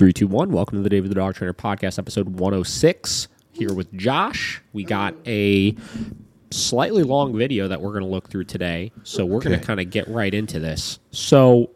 Three, two, one. Welcome to the David the Dog Trainer podcast, episode 106. Here with Josh. We got a slightly long video that we're going to look through today. So we're going to kind of get right into this. So,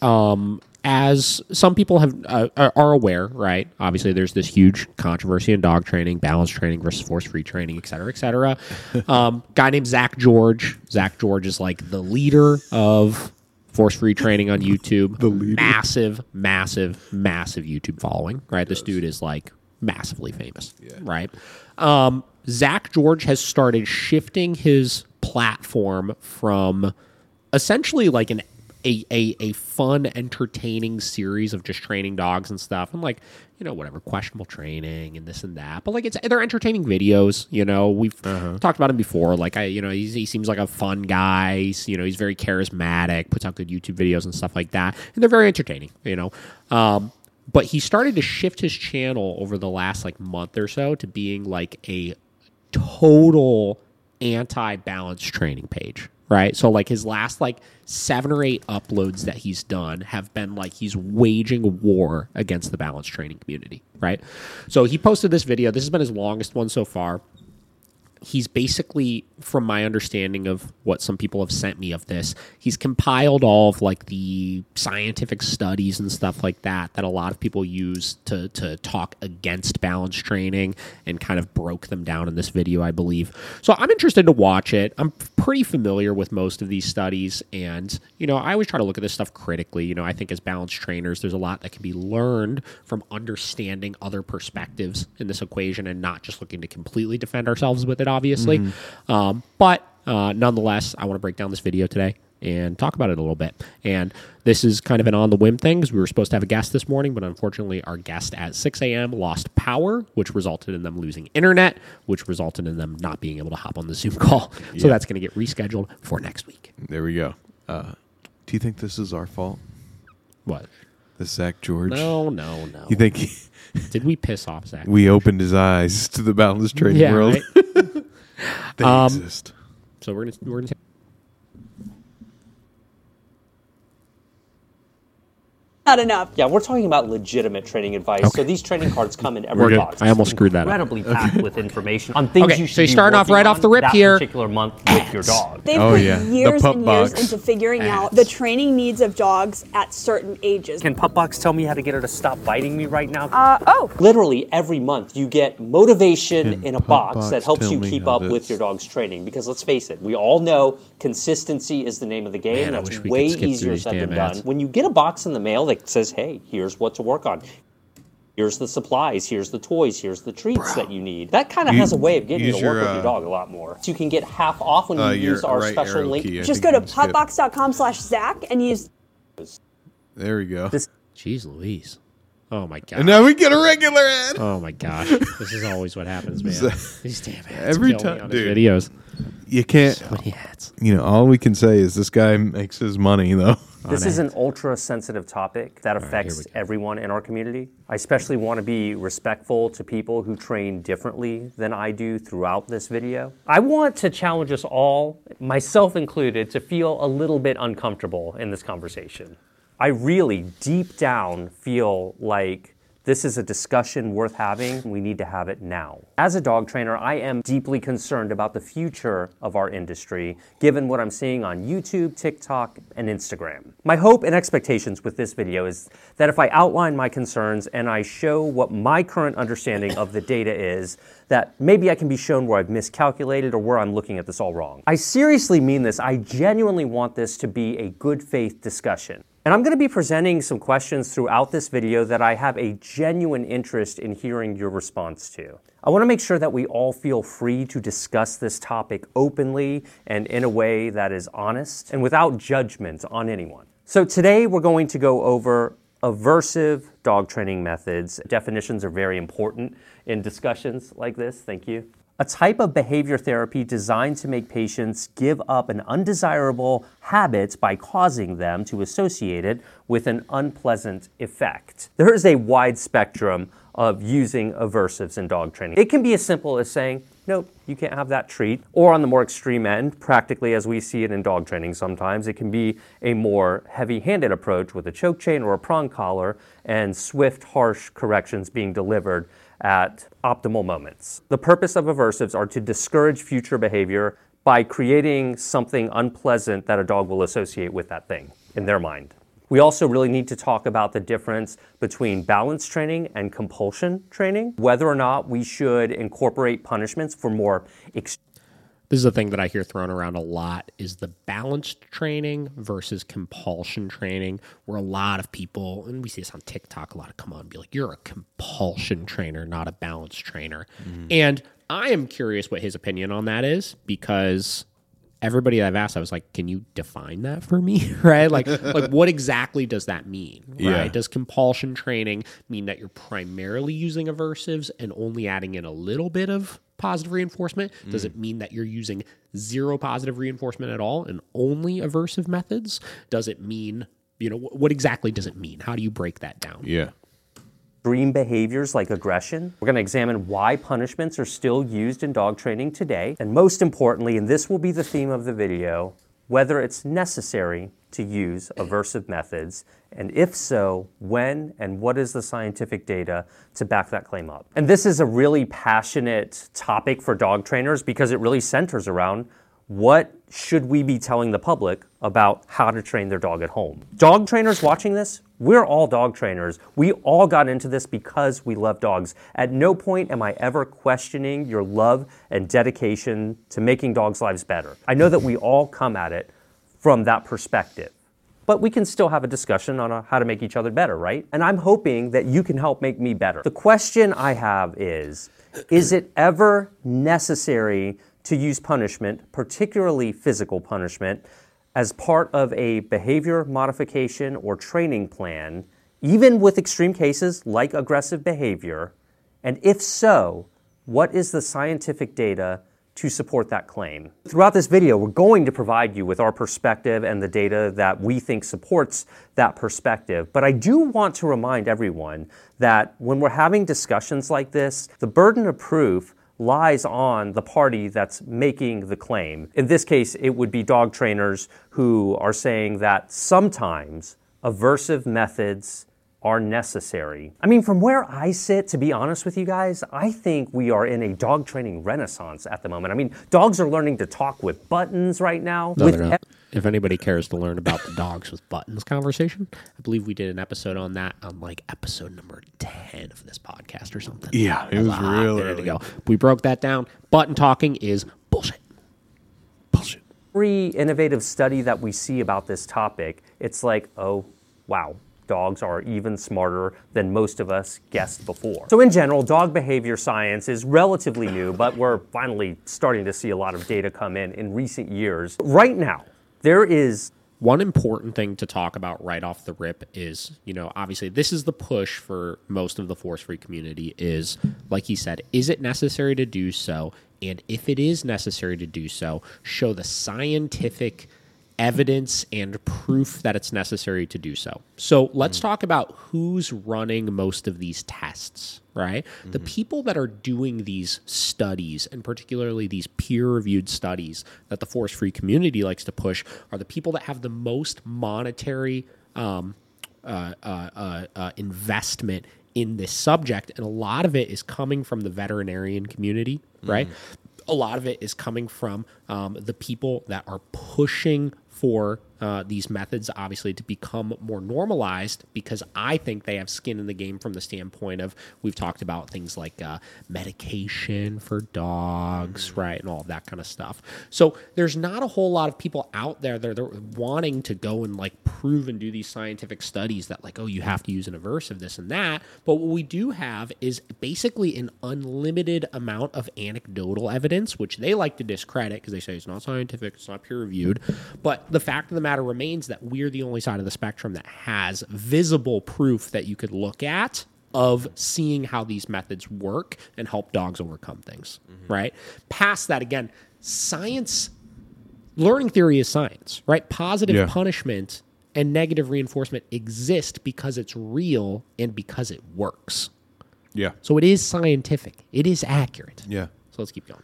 um, as some people have uh, are- are aware, right? Obviously, there's this huge controversy in dog training, balance training versus force free training, et cetera, et cetera. um, guy named Zak George. Zak George is like the leader of force free training on YouTube. the leader. Massive, massive, massive YouTube following, right? This dude is like massively famous, right? Um, Zak George has started shifting his platform from essentially like an a, a, a fun, entertaining series of just training dogs and stuff, and like you know whatever questionable training and this and that. But like it's they're entertaining videos. You know we've talked about him before. Like I you know he's, he seems like a fun guy. He's, you know he's very charismatic, puts out good YouTube videos and stuff like that, and they're very entertaining. You know. Um, but he started to shift his channel over the last like month or so to being like a total anti-balance training page right? So like his last like seven or eight uploads that he's done have been like he's waging war against the balance training community right? So he posted this video. This has been his longest one so far he's basically from my understanding of what some people have sent me of this he's compiled all of like the scientific studies and stuff like that that a lot of people use to to talk against balance training and kind of broke them down in this video i believe. So i'm interested to watch it. I'm pretty familiar with most of these studies and you know i always try to look at this stuff critically. You know i think as balance trainers there's a lot that can be learned from understanding other perspectives in this equation and not just looking to completely defend ourselves with it obviously um, but uh, nonetheless i want to break down this video today and talk about it a little bit and this is kind of an on the whim thing 'cause we were supposed to have a guest this morning but unfortunately our guest at 6 a.m lost power which resulted in them losing internet which resulted in them not being able to hop on the zoom call so that's going to get rescheduled for next week There we go. Uh, do you think this is our fault? what The Zak George? no no no You think he, did we piss off zak we opened his eyes to the balance trading yeah world? right? They Um, exist. so we're gonna we're gonna Not enough. Yeah, we're talking about legitimate training advice. So these training cards come in every We're box. I almost screwed that up. Incredibly packed with information on things Okay, you so should you're be starting off right off the rip that here. particular month with your dog. They've Oh, put yeah. Years pup and years into figuring out the training needs of dogs at certain ages. Can Pupbox tell me how to get her to stop biting me right now? Uh, oh, Literally every month you get motivation Can in a box Pupbox that helps you keep up with your dog's training. Because let's face it, we all know consistency is the name of the game. Man, That's wish we could way easier said than done. When you get a box in the mail that says, hey, here's what to work on. Here's the supplies, here's the toys, here's the treats that you need. That kind of has a way of getting you use to work your, with your uh, dog a lot more. So you can get half off when you Uh, your use our right special arrow link. key, I just think go to you can skip. pupbox.com slash Zak and use There we go. This- jeez louise oh my god and now we get a regular ad. Oh my gosh, this is always what happens, man. These damn ads Every kill me time- on his dude. videos. You can't. So many ads. You know, all we can say is this guy makes his money though. This is an ultra sensitive topic that affects we go. everyone in our community. I especially want to be respectful to people who train differently than I do throughout this video. I want to challenge us all, myself included, to feel a little bit uncomfortable in this conversation. I really, deep down, feel like this is a discussion worth having. We need to have it now. As a dog trainer, I am deeply concerned about the future of our industry, given what I'm seeing on YouTube, TikTok, and Instagram. My hope and expectations with this video is that if I outline my concerns and I show what my current understanding of the data is, that maybe I can be shown where I've miscalculated or where I'm looking at this all wrong. I seriously mean this. I genuinely want this to be a good faith discussion. And I'm going to be presenting some questions throughout this video that I have a genuine interest in hearing your response to. I want to make sure that we all feel free to discuss this topic openly and in a way that is honest and without judgment on anyone. So today we're going to go over aversive dog training methods. Definitions are very important in discussions like this. Thank you. A type of behavior therapy designed to make patients give up an undesirable habit by causing them to associate it with an unpleasant effect. There is a wide spectrum of using aversives in dog training. It can be as simple as saying, nope, you can't have that treat. Or on the more extreme end, practically as we see it in dog training sometimes, it can be a more heavy handed approach with a choke chain or a prong collar and swift, harsh corrections being delivered at optimal moments. The purpose of aversives are to discourage future behavior by creating something unpleasant that a dog will associate with that thing in their mind. We also really need to talk about the difference between balance training and compulsion training, whether or not we should incorporate punishments for more ex- This is a thing that I hear thrown around a lot is the balanced training versus compulsion training, where a lot of people, and we see this on TikTok a lot, of come on and be like, you're a compulsion trainer, not a balance trainer. Mm-hmm. And I am curious what his opinion on that is because everybody that I've asked, I was like, can you define that for me? right? Like, like what exactly does that mean? Right? Yeah. Does compulsion training mean that you're primarily using aversives and only adding in a little bit of positive reinforcement? Does mm. it mean that you're using zero positive reinforcement at all and only aversive methods? Does it mean, you know, what exactly does it mean? How do you break that down? Yeah. extreme behaviors like aggression. We're going to examine why punishments are still used in dog training today. And most importantly, and this will be the theme of the video, whether it's necessary to use aversive methods, and if so, when and what is the scientific data to back that claim up. And this is a really passionate topic for dog trainers because it really centers around what should we be telling the public about how to train their dog at home? Dog trainers watching this, we're all dog trainers. We all got into this because we love dogs. At no point am I ever questioning your love and dedication to making dogs' lives better. I know that we all come at it from that perspective. But we can still have a discussion on uh, how to make each other better, right? And I'm hoping that you can help make me better. The question I have is Is it ever necessary to use punishment, particularly physical punishment, as part of a behavior modification or training plan, even with extreme cases like aggressive behavior? And if so, what is the scientific data to support that claim? Throughout this video, we're going to provide you with our perspective and the data that we think supports that perspective. But I do want to remind everyone that when we're having discussions like this, the burden of proof lies on the party that's making the claim. In this case, it would be dog trainers who are saying that sometimes aversive methods are necessary. I mean, from where I sit, to be honest with you guys, I think we are in a dog training renaissance at the moment. I mean, dogs are learning to talk with buttons right now. No, with they're not. if anybody cares to learn about the dogs with buttons conversation, I believe we did an episode on that on like episode number 10 of this podcast or something. Yeah, it A was lot real minute early. ago. We broke that down. Button talking is bullshit. Bullshit. every innovative study that we see about this topic, it's like, oh, wow, dogs are even smarter than most of us guessed before. So, in general, dog behavior science is relatively new, but we're finally starting to see a lot of data come in in recent years. Right now, there is One important thing to talk about right off the rip is, you know, obviously this is the push for most of the force free community is, like he said, is it necessary to do so? And if it is necessary to do so, show the scientific evidence and proof that it's necessary to do so. So let's talk about who's running most of these tests, right? The people that are doing these studies, and particularly these peer reviewed studies that the force free community likes to push, are the people that have the most monetary um, uh, uh, uh, uh, investment in this subject. And a lot of it is coming from the veterinarian community, right? A lot of it is coming from um, the people that are pushing for uh, these methods, obviously, to become more normalized because I think they have skin in the game from the standpoint of we've talked about things like uh, medication for dogs, right, and all of that kind of stuff. So there's not a whole lot of people out there that are wanting to go and like prove and do these scientific studies that like, oh, you have to use an aversive, this and that. But what we do have is basically an unlimited amount of anecdotal evidence, which they like to discredit because they say it's not scientific, it's not peer reviewed. But the fact of the matter remains that we're the only side of the spectrum that has visible proof that you could look at of seeing how these methods work and help dogs overcome things, mm-hmm. right? Past that, again, science, learning theory is science, right? Positive Yeah. punishment and negative reinforcement exist because it's real and because it works. Yeah. So it is scientific. It is accurate. Yeah. So let's keep going.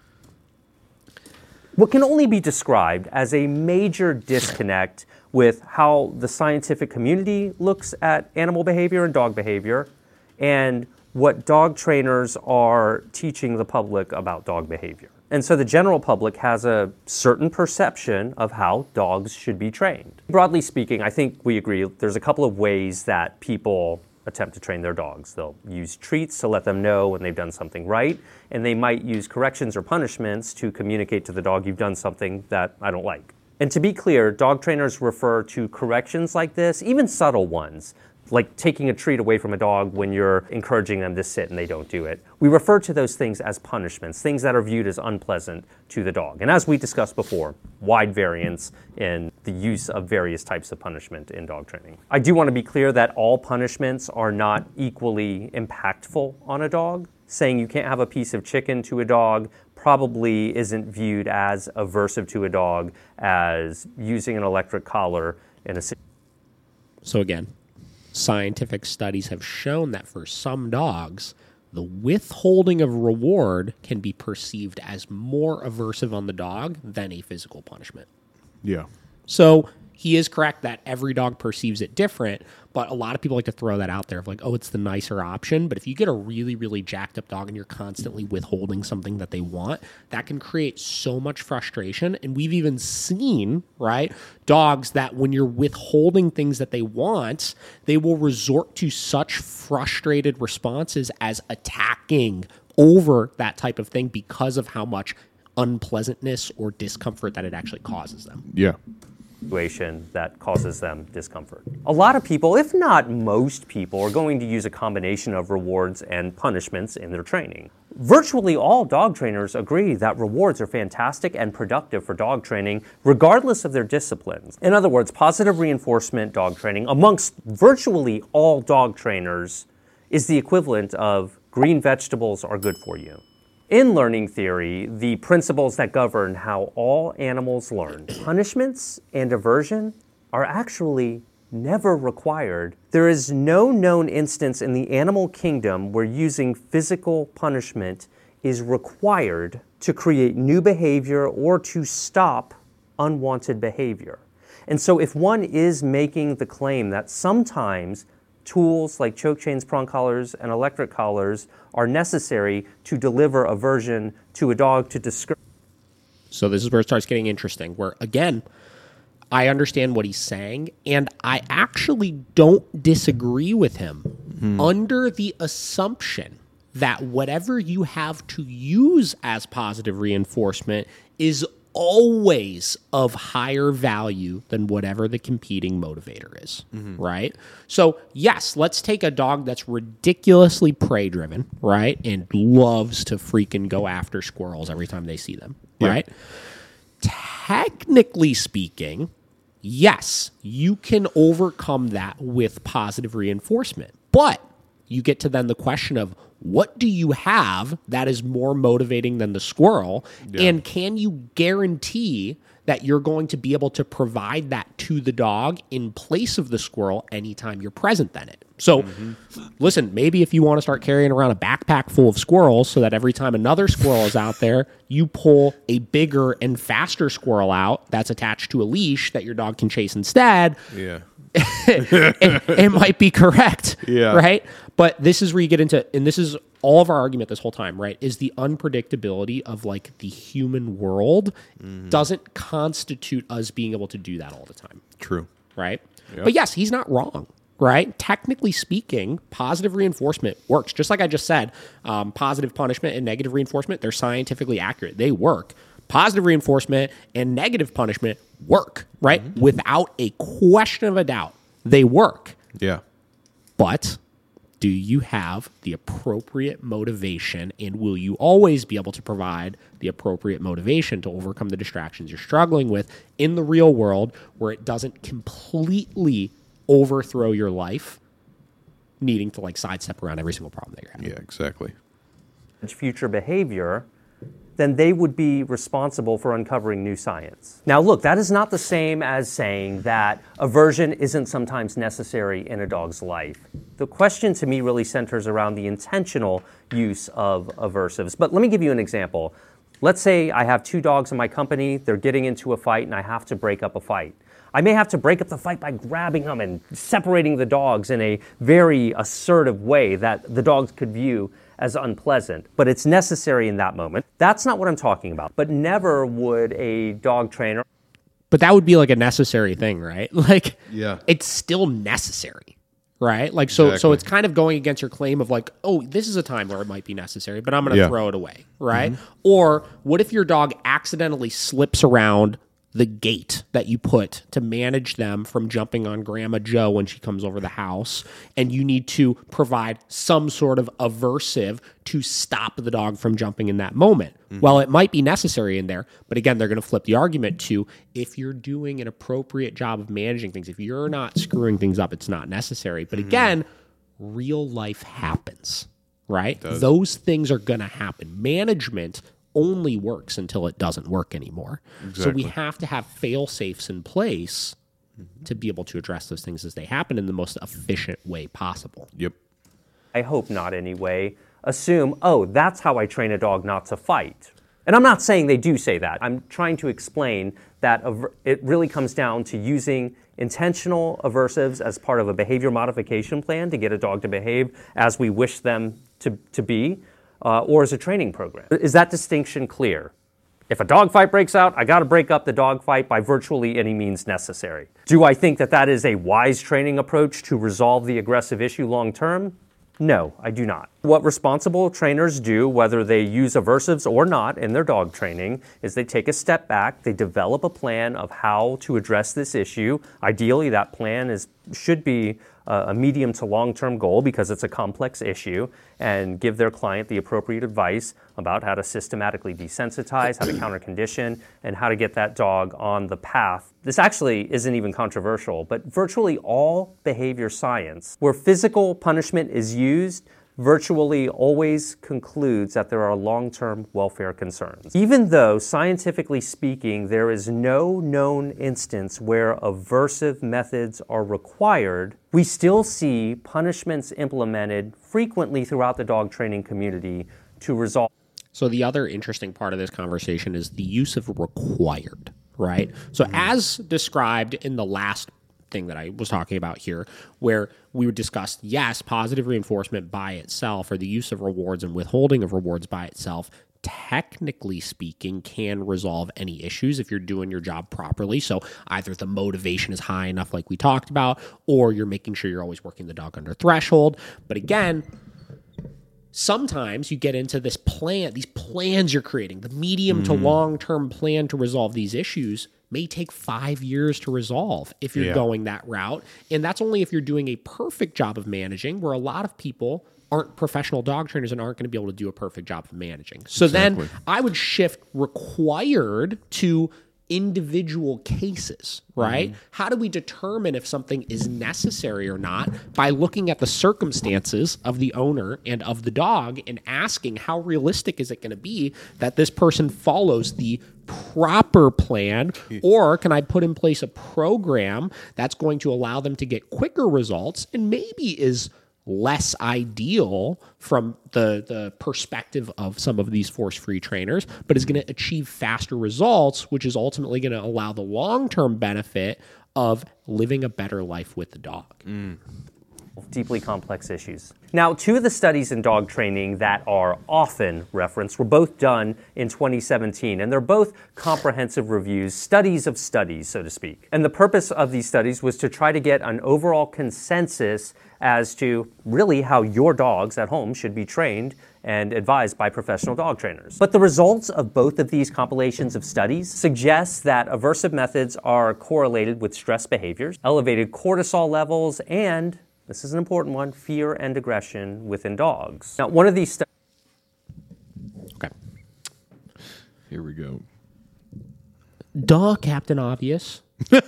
What can only be described as a major disconnect with how the scientific community looks at animal behavior and dog behavior and what dog trainers are teaching the public about dog behavior. And so the general public has a certain perception of how dogs should be trained. Broadly speaking, I think we agree there's a couple of ways that people attempt to train their dogs. They'll use treats to let them know when they've done something right, and they might use corrections or punishments to communicate to the dog you've done something that I don't like. And to be clear, dog trainers refer to corrections like this, even subtle ones, like taking a treat away from a dog when you're encouraging them to sit and they don't do it. We refer to those things as punishments, things that are viewed as unpleasant to the dog. And as we discussed before, wide variance in the use of various types of punishment in dog training. I do want to be clear that all punishments are not equally impactful on a dog. Saying you can't have a piece of chicken to a dog probably isn't viewed as aversive to a dog as using an electric collar in a So again, scientific studies have shown that for some dogs, the withholding of reward can be perceived as more aversive on the dog than a physical punishment. Yeah. So he is correct that every dog perceives it different, but a lot of people like to throw that out there of like, oh, it's the nicer option. But if you get a really, really jacked up dog and you're constantly withholding something that they want, that can create so much frustration. And we've even seen, right, dogs that when you're withholding things that they want, they will resort to such frustrated responses as attacking over that type of thing because of how much unpleasantness or discomfort that it actually causes them. Yeah. Situation that causes them discomfort. A lot of people, if not most people, are going to use a combination of rewards and punishments in their training. Virtually all dog trainers agree that rewards are fantastic and productive for dog training, regardless of their disciplines. In other words, positive reinforcement dog training amongst virtually all dog trainers is the equivalent of green vegetables are good for you. In learning theory, the principles that govern how all animals learn, punishments and aversion, are actually never required. There is no known instance in the animal kingdom where using physical punishment is required to create new behavior or to stop unwanted behavior. And so, if one is making the claim that sometimes tools like choke chains, prong collars, and electric collars are necessary to deliver aversion to a dog to discourage. So this is where it starts getting interesting. Where again, I understand what he's saying, and I actually don't disagree with him hmm. under the assumption that whatever you have to use as positive reinforcement is always of higher value than whatever the competing motivator is, mm-hmm. right? So, yes, let's take a dog that's ridiculously prey driven, right? And loves to freaking go after squirrels every time they see them, right? technically speaking, yes, you can overcome that with positive reinforcement. But you get to then the question of what do you have that is more motivating than the squirrel? And can you guarantee that you're going to be able to provide that to the dog in place of the squirrel anytime you're present than it? So, mm-hmm. listen, maybe if you want to start carrying around a backpack full of squirrels so that every time another squirrel is out there, you pull a bigger and faster squirrel out that's attached to a leash that your dog can chase instead, Yeah. it, it might be correct. Yeah. Right. But this is where you get into, and this is all of our argument this whole time, right? Is the unpredictability of like the human world doesn't constitute us being able to do that all the time True. right? But yes, he's not wrong, right? Technically speaking, positive reinforcement works. Just like I just said, um, positive punishment and negative reinforcement, they're scientifically accurate. They work. Positive reinforcement and negative punishment work, right? Without a question of a doubt, they work. Yeah. But do you have the appropriate motivation and will you always be able to provide the appropriate motivation to overcome the distractions you're struggling with in the real world where it doesn't completely overthrow your life needing to like sidestep around every single problem that you're having Yeah, exactly. future behavior, then they would be responsible for uncovering new science. Now, look, that is not the same as saying that aversion isn't sometimes necessary in a dog's life. The question to me really centers around the intentional use of aversives. But let me give you an example. Let's say I have two dogs in my company, they're getting into a fight, and I have to break up a fight. I may have to break up the fight by grabbing them and separating the dogs in a very assertive way that the dogs could view as unpleasant, but it's necessary in that moment. That's not what I'm talking about. But never would a dog trainer But that would be like a necessary thing, right? Like, Yeah. it's still necessary, right? Like, so, so it's kind of going against your claim of like, oh, this is a time where it might be necessary, but I'm going to Yeah. throw it away, right? Mm-hmm. Or what if your dog accidentally slips around the gate that you put to manage them from jumping on Grandma Joe when she comes over the house, and you need to provide some sort of aversive to stop the dog from jumping in that moment. Mm-hmm. Well, it might be necessary in there, but again, they're going to flip the argument to if you're doing an appropriate job of managing things, if you're not screwing things up, it's not necessary. But mm-hmm. again, real life happens, right? Those things are going to happen. Management only works until it doesn't work anymore. So we have to have fail safes in place to be able to address those things as they happen in the most efficient way possible. Yep. I hope not anyway, assume, oh, that's how I train a dog not to fight. And I'm not saying they do say that. I'm trying to explain that it really comes down to using intentional aversives as part of a behavior modification plan to get a dog to behave as we wish them to, to be, uh, or as a training program. Is that distinction clear? If a dog fight breaks out, I got to break up the dog fight by virtually any means necessary. Do I think that that is a wise training approach to resolve the aggressive issue long term? No, I do not. What responsible trainers do, whether they use aversives or not in their dog training, is they take a step back, they develop a plan of how to address this issue. Ideally, that plan is should be a medium to long-term goal because it's a complex issue, and give their client the appropriate advice about how to systematically desensitize, how to counter condition, and how to get that dog on the path. This actually isn't even controversial, but virtually all behavior science where physical punishment is used virtually always concludes that there are long term welfare concerns. Even though, scientifically speaking, there is no known instance where aversive methods are required, we still see punishments implemented frequently throughout the dog training community to resolve. So the other interesting part of this conversation is the use of required, right? So mm-hmm. as described in the last thing that I was talking about here, where we discussed, yes, positive reinforcement by itself or the use of rewards and withholding of rewards by itself technically speaking can resolve any issues if you're doing your job properly. So either the motivation is high enough like we talked about or you're making sure you're always working the dog under threshold. But again sometimes you get into this plan, these plans you're creating, the medium to hmm. long term plan to resolve these issues may take five years to resolve if you're Yeah. going that route. And that's only if you're doing a perfect job of managing, where a lot of people aren't professional dog trainers and aren't going to be able to do a perfect job of managing. So then I would shift required to individual cases, right? Mm-hmm. How do we determine if something is necessary or not? By looking at the circumstances of the owner and of the dog and asking how realistic is it going to be that this person follows the proper plan or can I put in place a program that's going to allow them to get quicker results and maybe is less ideal from the the perspective of some of these force free trainers but is going to achieve faster results which is ultimately going to allow the long-term benefit of living a better life with the dog mm. Deeply complex issues. Now, two of the studies in dog training that are often referenced were both done in 2017, and they're both comprehensive reviews, studies of studies, so to speak. And the purpose of these studies was to try to get an overall consensus as to really how your dogs at home should be trained and advised by professional dog trainers. But the results of both of these compilations of studies suggest that aversive methods are correlated with stress behaviors, elevated cortisol levels, and this is an important one fear and aggression within dogs. Now, one of these studies okay. Here we go. duh captain obvious.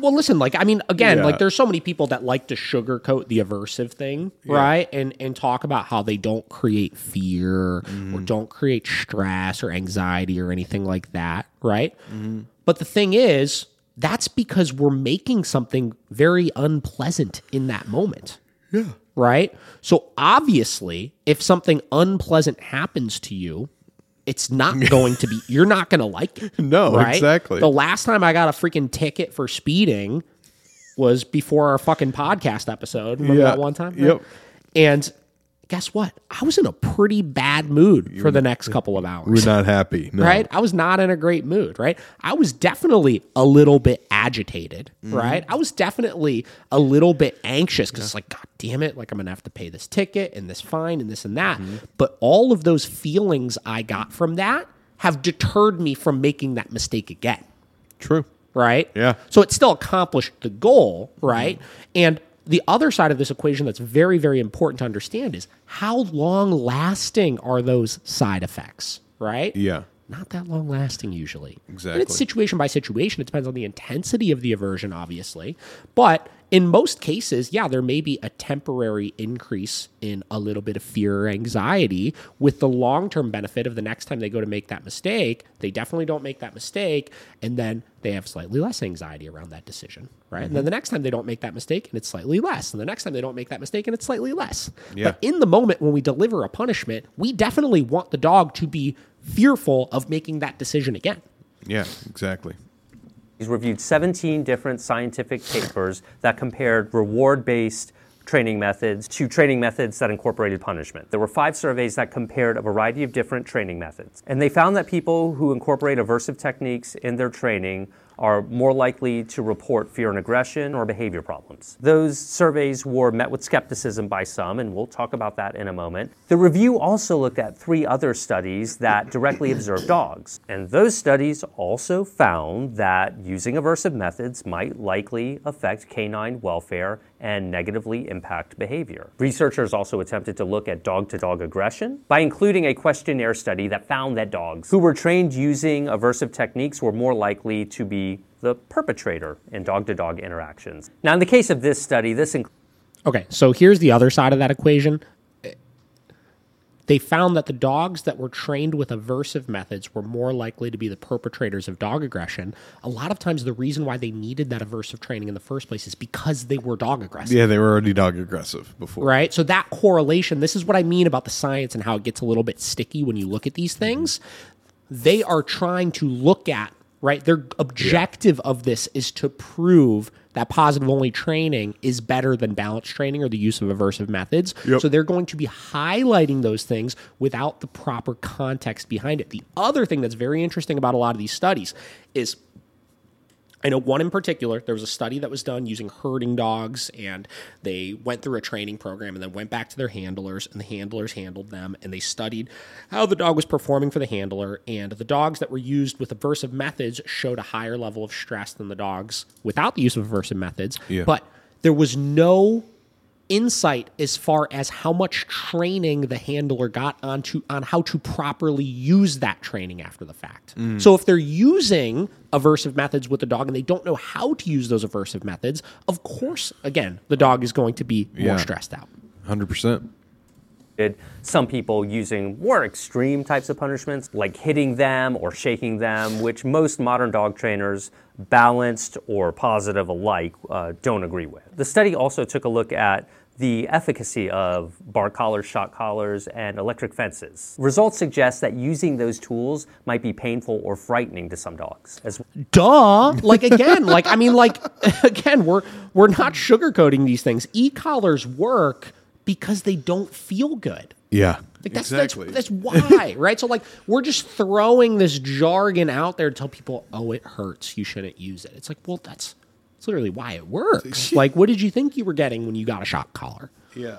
Well listen like i mean again Yeah. like there's so many people that like to sugarcoat the aversive thing right? And and talk about how they don't create fear or mm. don't create stress or anxiety or anything like that right? Mm-hmm. But the thing is that's because we're making something very unpleasant in that moment Yeah. Right? So obviously, if something unpleasant happens to you, it's not going to be you're not going to like it. No, right? exactly. The last time I got a freaking ticket for speeding was before our fucking podcast episode. Remember Yeah. that one time? Yep. And guess what? I was in a pretty bad mood for the next couple of hours We're not happy. No. right? I was not in a great mood, right? I was definitely a little bit agitated, mm-hmm. right? I was definitely a little bit anxious because it's like, God damn it, like I'm gonna have to pay this ticket and this fine and this and that. Mm-hmm. But all of those feelings I got from that have deterred me from making that mistake again True. right? Yeah. So it still accomplished the goal, mm-hmm. right? And the other side of this equation that's very, very important to understand is how long lasting are those side effects, right? Yeah. Not that long lasting usually. And Exactly. it's situation by situation. It depends on the intensity of the aversion, obviously. But in most cases, yeah, there may be a temporary increase in a little bit of fear or anxiety with the long term benefit of the next time they go to make that mistake, they definitely don't make that mistake. And then they have slightly less anxiety around that decision, right? And then mm-hmm. the next time they don't make that mistake and it's slightly less. And the next time they don't make that mistake and it's slightly less. Yeah. But in the moment when we deliver a punishment, we definitely want the dog to be fearful of making that decision again. Yeah, exactly. He's reviewed 17 different scientific papers that compared reward based training methods to training methods that incorporated punishment. There were five surveys that compared a variety of different training methods. And they found that people who incorporate aversive techniques in their training are more likely to report fear and aggression or behavior problems. Those surveys were met with skepticism by some, and we'll talk about that in a moment. The review also looked at three other studies that directly observed dogs. And those studies also found that using aversive methods might likely affect canine welfare and negatively impact behavior. Researchers also attempted to look at dog to dog aggression by including a questionnaire study that found that dogs who were trained using aversive techniques were more likely to be the perpetrator in dog to dog interactions. Now, in the case of this study, this includes Okay, so here's the other side of that equation. They found that the dogs that were trained with aversive methods were more likely to be the perpetrators of dog aggression. A lot of times, the reason why they needed that aversive training in the first place is because they were dog aggressive. Yeah, they were already dog aggressive before. Right? So that correlation, this is what I mean about the science and how it gets a little bit sticky when you look at these things. They are trying to look at, right? Their objective of this is to prove that positive only training is better than balance training or the use of aversive methods. Yep. So they're going to be highlighting those things without the proper context behind it. The other thing that's very interesting about a lot of these studies is I know one in particular. There was a study that was done using herding dogs, and they went through a training program and then went back to their handlers, and the handlers handled them, and they studied how the dog was performing for the handler. And the dogs that were used with aversive methods showed a higher level of stress than the dogs without the use of aversive methods. Yeah. But there was no insight as far as how much training the handler got onto on how to properly use that training after the fact. Mm. So if they're using aversive methods with the dog and they don't know how to use those aversive methods, of course, again, the dog is going to be Yeah. more stressed out. 100%. some people using more extreme types of punishments, like hitting them or shaking them, which most modern dog trainers, balanced or positive alike, uh, don't agree with. The study also took a look at the efficacy of bar collars, shock collars, and electric fences. Results suggest that using those tools might be painful or frightening to some dogs, as Duh. Like again, like I mean, like again, we're we're not sugarcoating these things. E-collars work because they don't feel good. Yeah. Like that's, exactly. that's that's why, right? So like we're just throwing this jargon out there to tell people, oh, it hurts. You shouldn't use it. It's like, well, that's that's literally why it works. like, what did you think you were getting when you got a shock collar? yeah.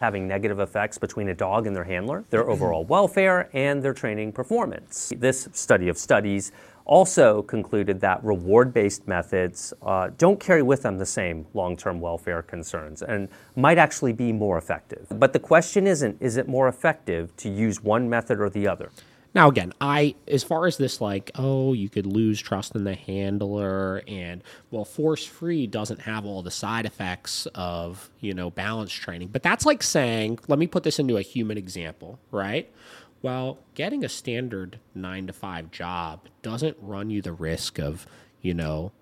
having negative effects between a dog and their handler, their overall welfare, and their training performance. This study of studies also concluded that reward based methods uh, don't carry with them the same long term welfare concerns and might actually be more effective. But the question isn't is it more effective to use one method or the other? Now, again, I as far as this, like, oh, you could lose trust in the handler, and well, force free doesn't have all the side effects of you know balance training. But that's like saying, let me put this into a human example, right? Well, getting a standard nine to five job doesn't run you the risk of you know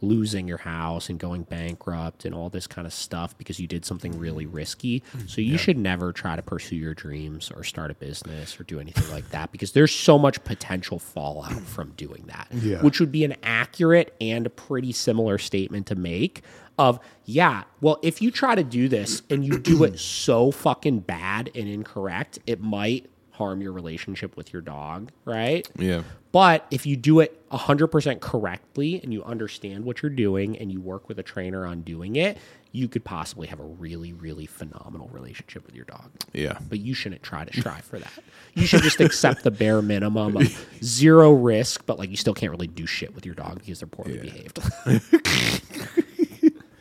losing your house and going bankrupt and all this kind of stuff because you did something really risky. So you should never try to pursue your dreams or start a business or do anything like that because there's so much potential fallout from doing that. Yeah. Which would be an accurate and a pretty similar statement to make of yeah, well if you try to do this and you do it so fucking bad and incorrect, it might harm your relationship with your dog, right? Yeah. But if you do it 100% correctly and you understand what you're doing and you work with a trainer on doing it, you could possibly have a really, really phenomenal relationship with your dog. Yeah. But you shouldn't try to strive for that. You should just accept the bare minimum of zero risk, but like you still can't really do shit with your dog because they're poorly behaved.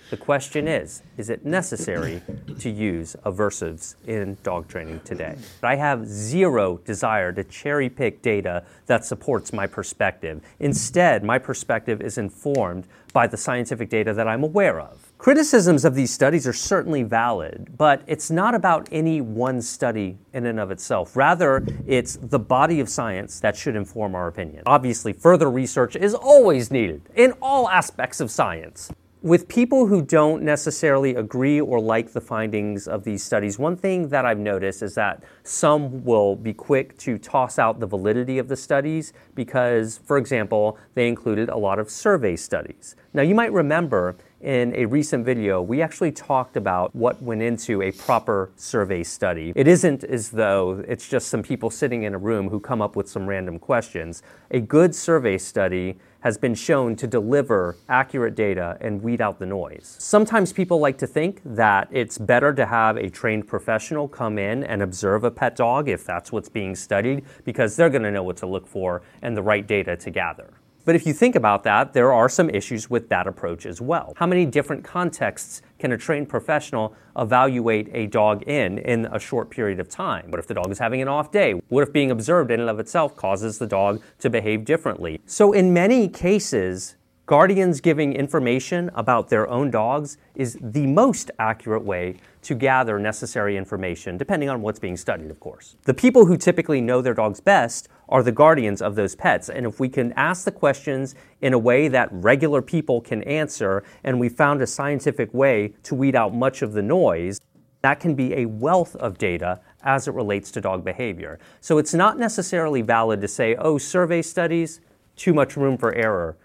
The question is Is it necessary to use aversives in dog training today? I have zero desire to cherry pick data that supports my perspective. Instead, my perspective is informed by the scientific data that I'm aware of. Criticisms of these studies are certainly valid, but it's not about any one study in and of itself. Rather, it's the body of science that should inform our opinion. Obviously, further research is always needed in all aspects of science. With people who don't necessarily agree or like the findings of these studies, one thing that I've noticed is that some will be quick to toss out the validity of the studies because, for example, they included a lot of survey studies. Now, you might remember in a recent video, we actually talked about what went into a proper survey study. It isn't as though it's just some people sitting in a room who come up with some random questions. A good survey study has been shown to deliver accurate data and weed out the noise. Sometimes people like to think that it's better to have a trained professional come in and observe a pet dog if that's what's being studied because they're going to know what to look for and the right data to gather. But if you think about that, there are some issues with that approach as well. How many different contexts can a trained professional evaluate a dog in in a short period of time? What if the dog is having an off day? What if being observed in and of itself causes the dog to behave differently? So, in many cases, Guardians giving information about their own dogs is the most accurate way to gather necessary information, depending on what's being studied, of course. The people who typically know their dogs best are the guardians of those pets. And if we can ask the questions in a way that regular people can answer, and we found a scientific way to weed out much of the noise, that can be a wealth of data as it relates to dog behavior. So it's not necessarily valid to say, oh, survey studies, too much room for error.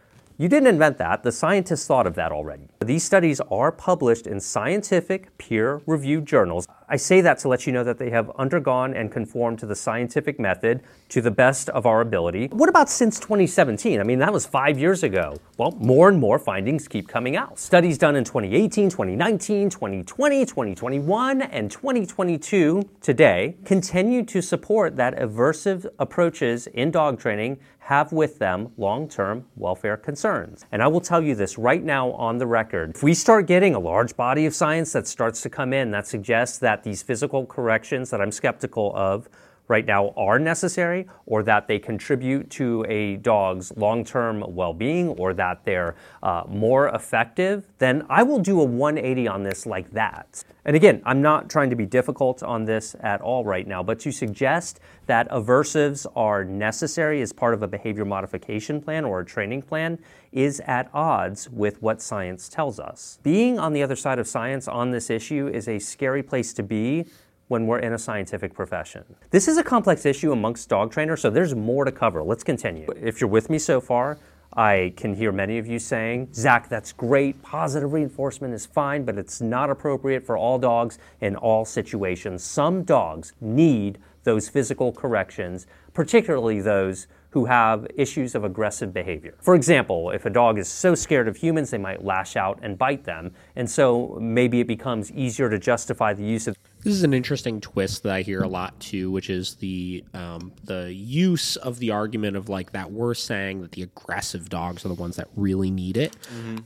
You didn't invent that. The scientists thought of that already. These studies are published in scientific, peer reviewed journals. I say that to let you know that they have undergone and conformed to the scientific method to the best of our ability. What about since 2017? I mean, that was five years ago. Well, more and more findings keep coming out. Studies done in 2018, 2019, 2020, 2021, and 2022 today continue to support that aversive approaches in dog training have with them long term welfare concerns. And I will tell you this right now on the record. If we start getting a large body of science that starts to come in that suggests that these physical corrections that I'm skeptical of right now are necessary or that they contribute to a dog's long term well being or that they're uh, more effective, then I will do a 180 on this like that. And again, I'm not trying to be difficult on this at all right now, but to suggest that aversives are necessary as part of a behavior modification plan or a training plan is at odds with what science tells us. Being on the other side of science on this issue is a scary place to be when we're in a scientific profession. This is a complex issue amongst dog trainers, so there's more to cover. Let's continue. If you're with me so far, I can hear many of you saying, Zak, that's great. Positive reinforcement is fine, but it's not appropriate for all dogs in all situations. Some dogs need those physical corrections, particularly those who have issues of aggressive behavior. For example, if a dog is so scared of humans, they might lash out and bite them. And so maybe it becomes easier to justify the use of This is an interesting twist that I hear a lot too, which is the um, the use of the argument of like that we're saying that the aggressive dogs are the ones that really need it.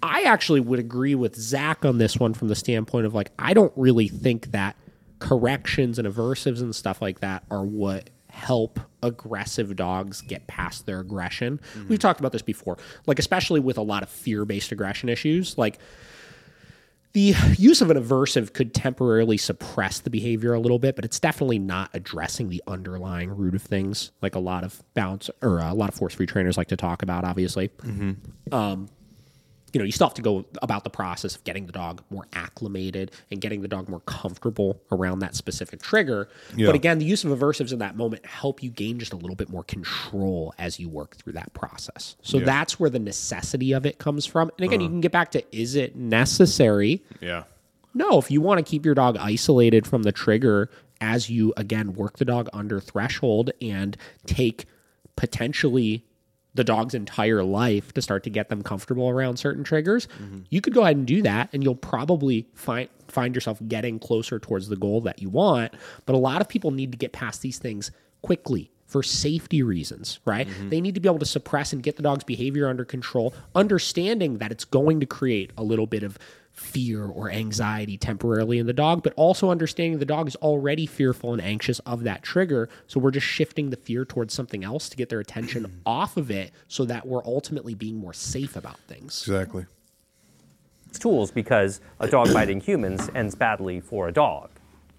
I actually would agree with Zak on this one from the standpoint of like I don't really think that corrections and aversives and stuff like that are what help aggressive dogs get past their aggression. We've talked about this before, like especially with a lot of fear-based aggression issues, like the use of an aversive could temporarily suppress the behavior a little bit, but it's definitely not addressing the underlying root of things, like a lot of bounce or a lot of force free trainers like to talk about. Obviously, um, you know, you still have to go about the process of getting the dog more acclimated and getting the dog more comfortable around that specific trigger. Yeah. But again, the use of aversives in that moment help you gain just a little bit more control as you work through that process. So that's where the necessity of it comes from. And again, you uh-huh. can get back to is it necessary? Yeah. No, if you want to keep your dog isolated from the trigger as you again work the dog under threshold and take potentially the dog's entire life to start to get them comfortable around certain triggers, mm-hmm. you could go ahead and do that and you'll probably find find yourself getting closer towards the goal that you want. But a lot of people need to get past these things quickly for safety reasons, right? Mm-hmm. They need to be able to suppress and get the dog's behavior under control, understanding that it's going to create a little bit of fear or anxiety temporarily in the dog, but also understanding the dog is already fearful and anxious of that trigger. So we're just shifting the fear towards something else to get their attention off of it so that we're ultimately being more safe about things. Exactly. It's tools because a dog biting humans ends badly for a dog.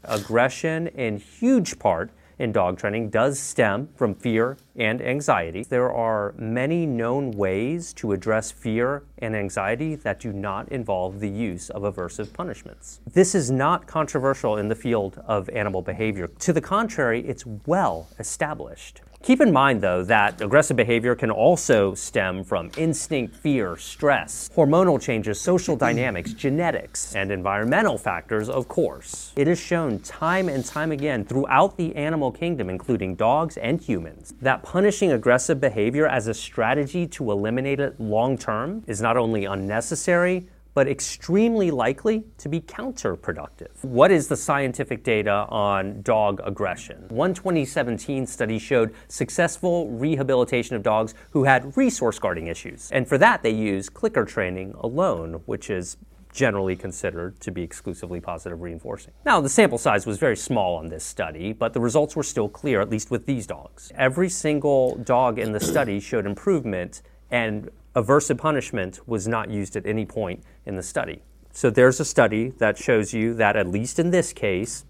Aggression, in huge part in dog training, does stem from fear and anxiety. There are many known ways to address fear and anxiety that do not involve the use of aversive punishments. This is not controversial in the field of animal behavior. To the contrary, it's well established. Keep in mind, though, that aggressive behavior can also stem from instinct, fear, stress, hormonal changes, social mm-hmm. dynamics, genetics, and environmental factors, of course. It is shown time and time again throughout the animal kingdom, including dogs and humans, that punishing aggressive behavior as a strategy to eliminate it long term is not only unnecessary, but extremely likely to be counterproductive. What is the scientific data on dog aggression? One 2017 study showed successful rehabilitation of dogs who had resource guarding issues. And for that, they used clicker training alone, which is generally considered to be exclusively positive reinforcing. Now, the sample size was very small on this study, but the results were still clear, at least with these dogs. Every single dog in the study showed improvement, and aversive punishment was not used at any point in the study. So there's a study that shows you that, at least in this case,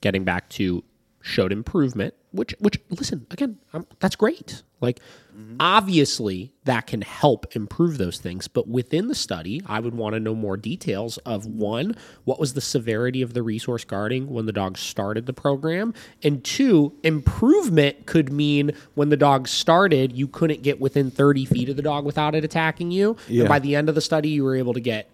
Getting back to showed improvement, which which listen again, um, that's great. Like obviously that can help improve those things, but within the study, I would want to know more details of one, what was the severity of the resource guarding when the dog started the program, and two, improvement could mean when the dog started, you couldn't get within 30 feet of the dog without it attacking you, Yeah. and by the end of the study, you were able to get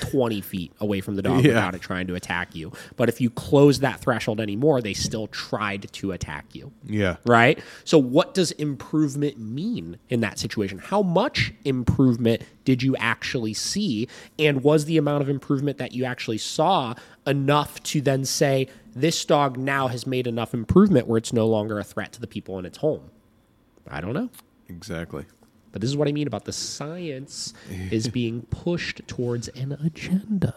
20 feet away from the dog Yeah. without it trying to attack you. But if you close that threshold anymore, they still tried to attack you. Yeah. Right? So, what does improvement mean in that situation? How much improvement did you actually see? And was the amount of improvement that you actually saw enough to then say, this dog now has made enough improvement where it's no longer a threat to the people in its home? I don't know. Exactly. But this is what I mean about the science is being pushed towards an agenda.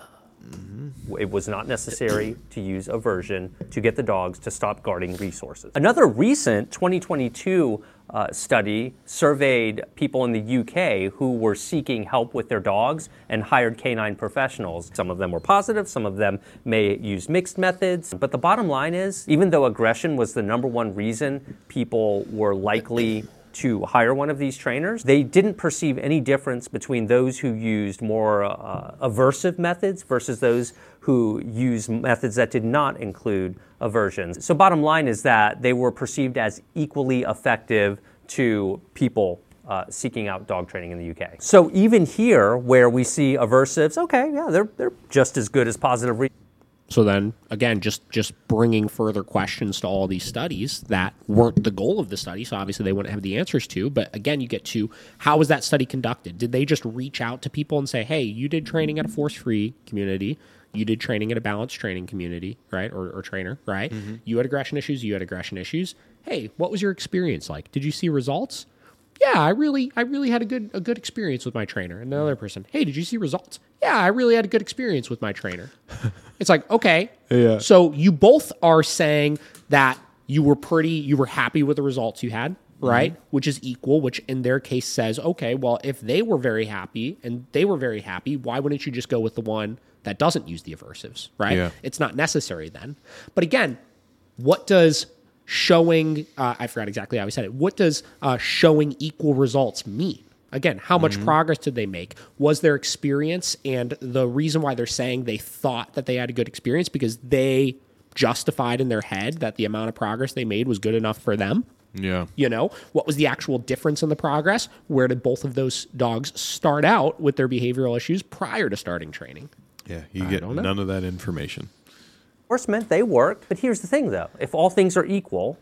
it was not necessary to use aversion to get the dogs to stop guarding resources. Another recent 2022 uh, study surveyed people in the UK who were seeking help with their dogs and hired canine professionals. Some of them were positive, some of them may use mixed methods. But the bottom line is even though aggression was the number one reason people were likely to hire one of these trainers, they didn't perceive any difference between those who used more uh, aversive methods versus those who used methods that did not include aversions. So, bottom line is that they were perceived as equally effective to people. Uh, seeking out dog training in the UK. So even here, where we see aversives, okay, yeah, they're they're just as good as positive. Re- So then, again, just just bringing further questions to all these studies that weren't the goal of the study. So obviously, they wouldn't have the answers to. But again, you get to how was that study conducted? Did they just reach out to people and say, "Hey, you did training at a force-free community." You did training at a balanced training community, right? Or, or trainer, right? Mm-hmm. You had aggression issues. You had aggression issues. Hey, what was your experience like? Did you see results? Yeah, I really, I really had a good, a good experience with my trainer. And the other person, hey, did you see results? Yeah, I really had a good experience with my trainer. it's like, okay, Yeah. So you both are saying that you were pretty, you were happy with the results you had, mm-hmm. right? Which is equal. Which in their case says, okay, well, if they were very happy and they were very happy, why wouldn't you just go with the one that doesn't use the aversives, right? Yeah. It's not necessary then. But again, what does showing uh, i forgot exactly how he said it what does uh, showing equal results mean Again, how much progress did they make? Was their experience and the reason why they're saying they thought that they had a good experience because they justified in their head that the amount of progress they made was good enough for them? Yeah. You know, what was the actual difference in the progress? Where did both of those dogs start out with their behavioral issues prior to starting training? Yeah. You get none of that information. Enforcement, they work. But here's the thing, though: if all things are equal,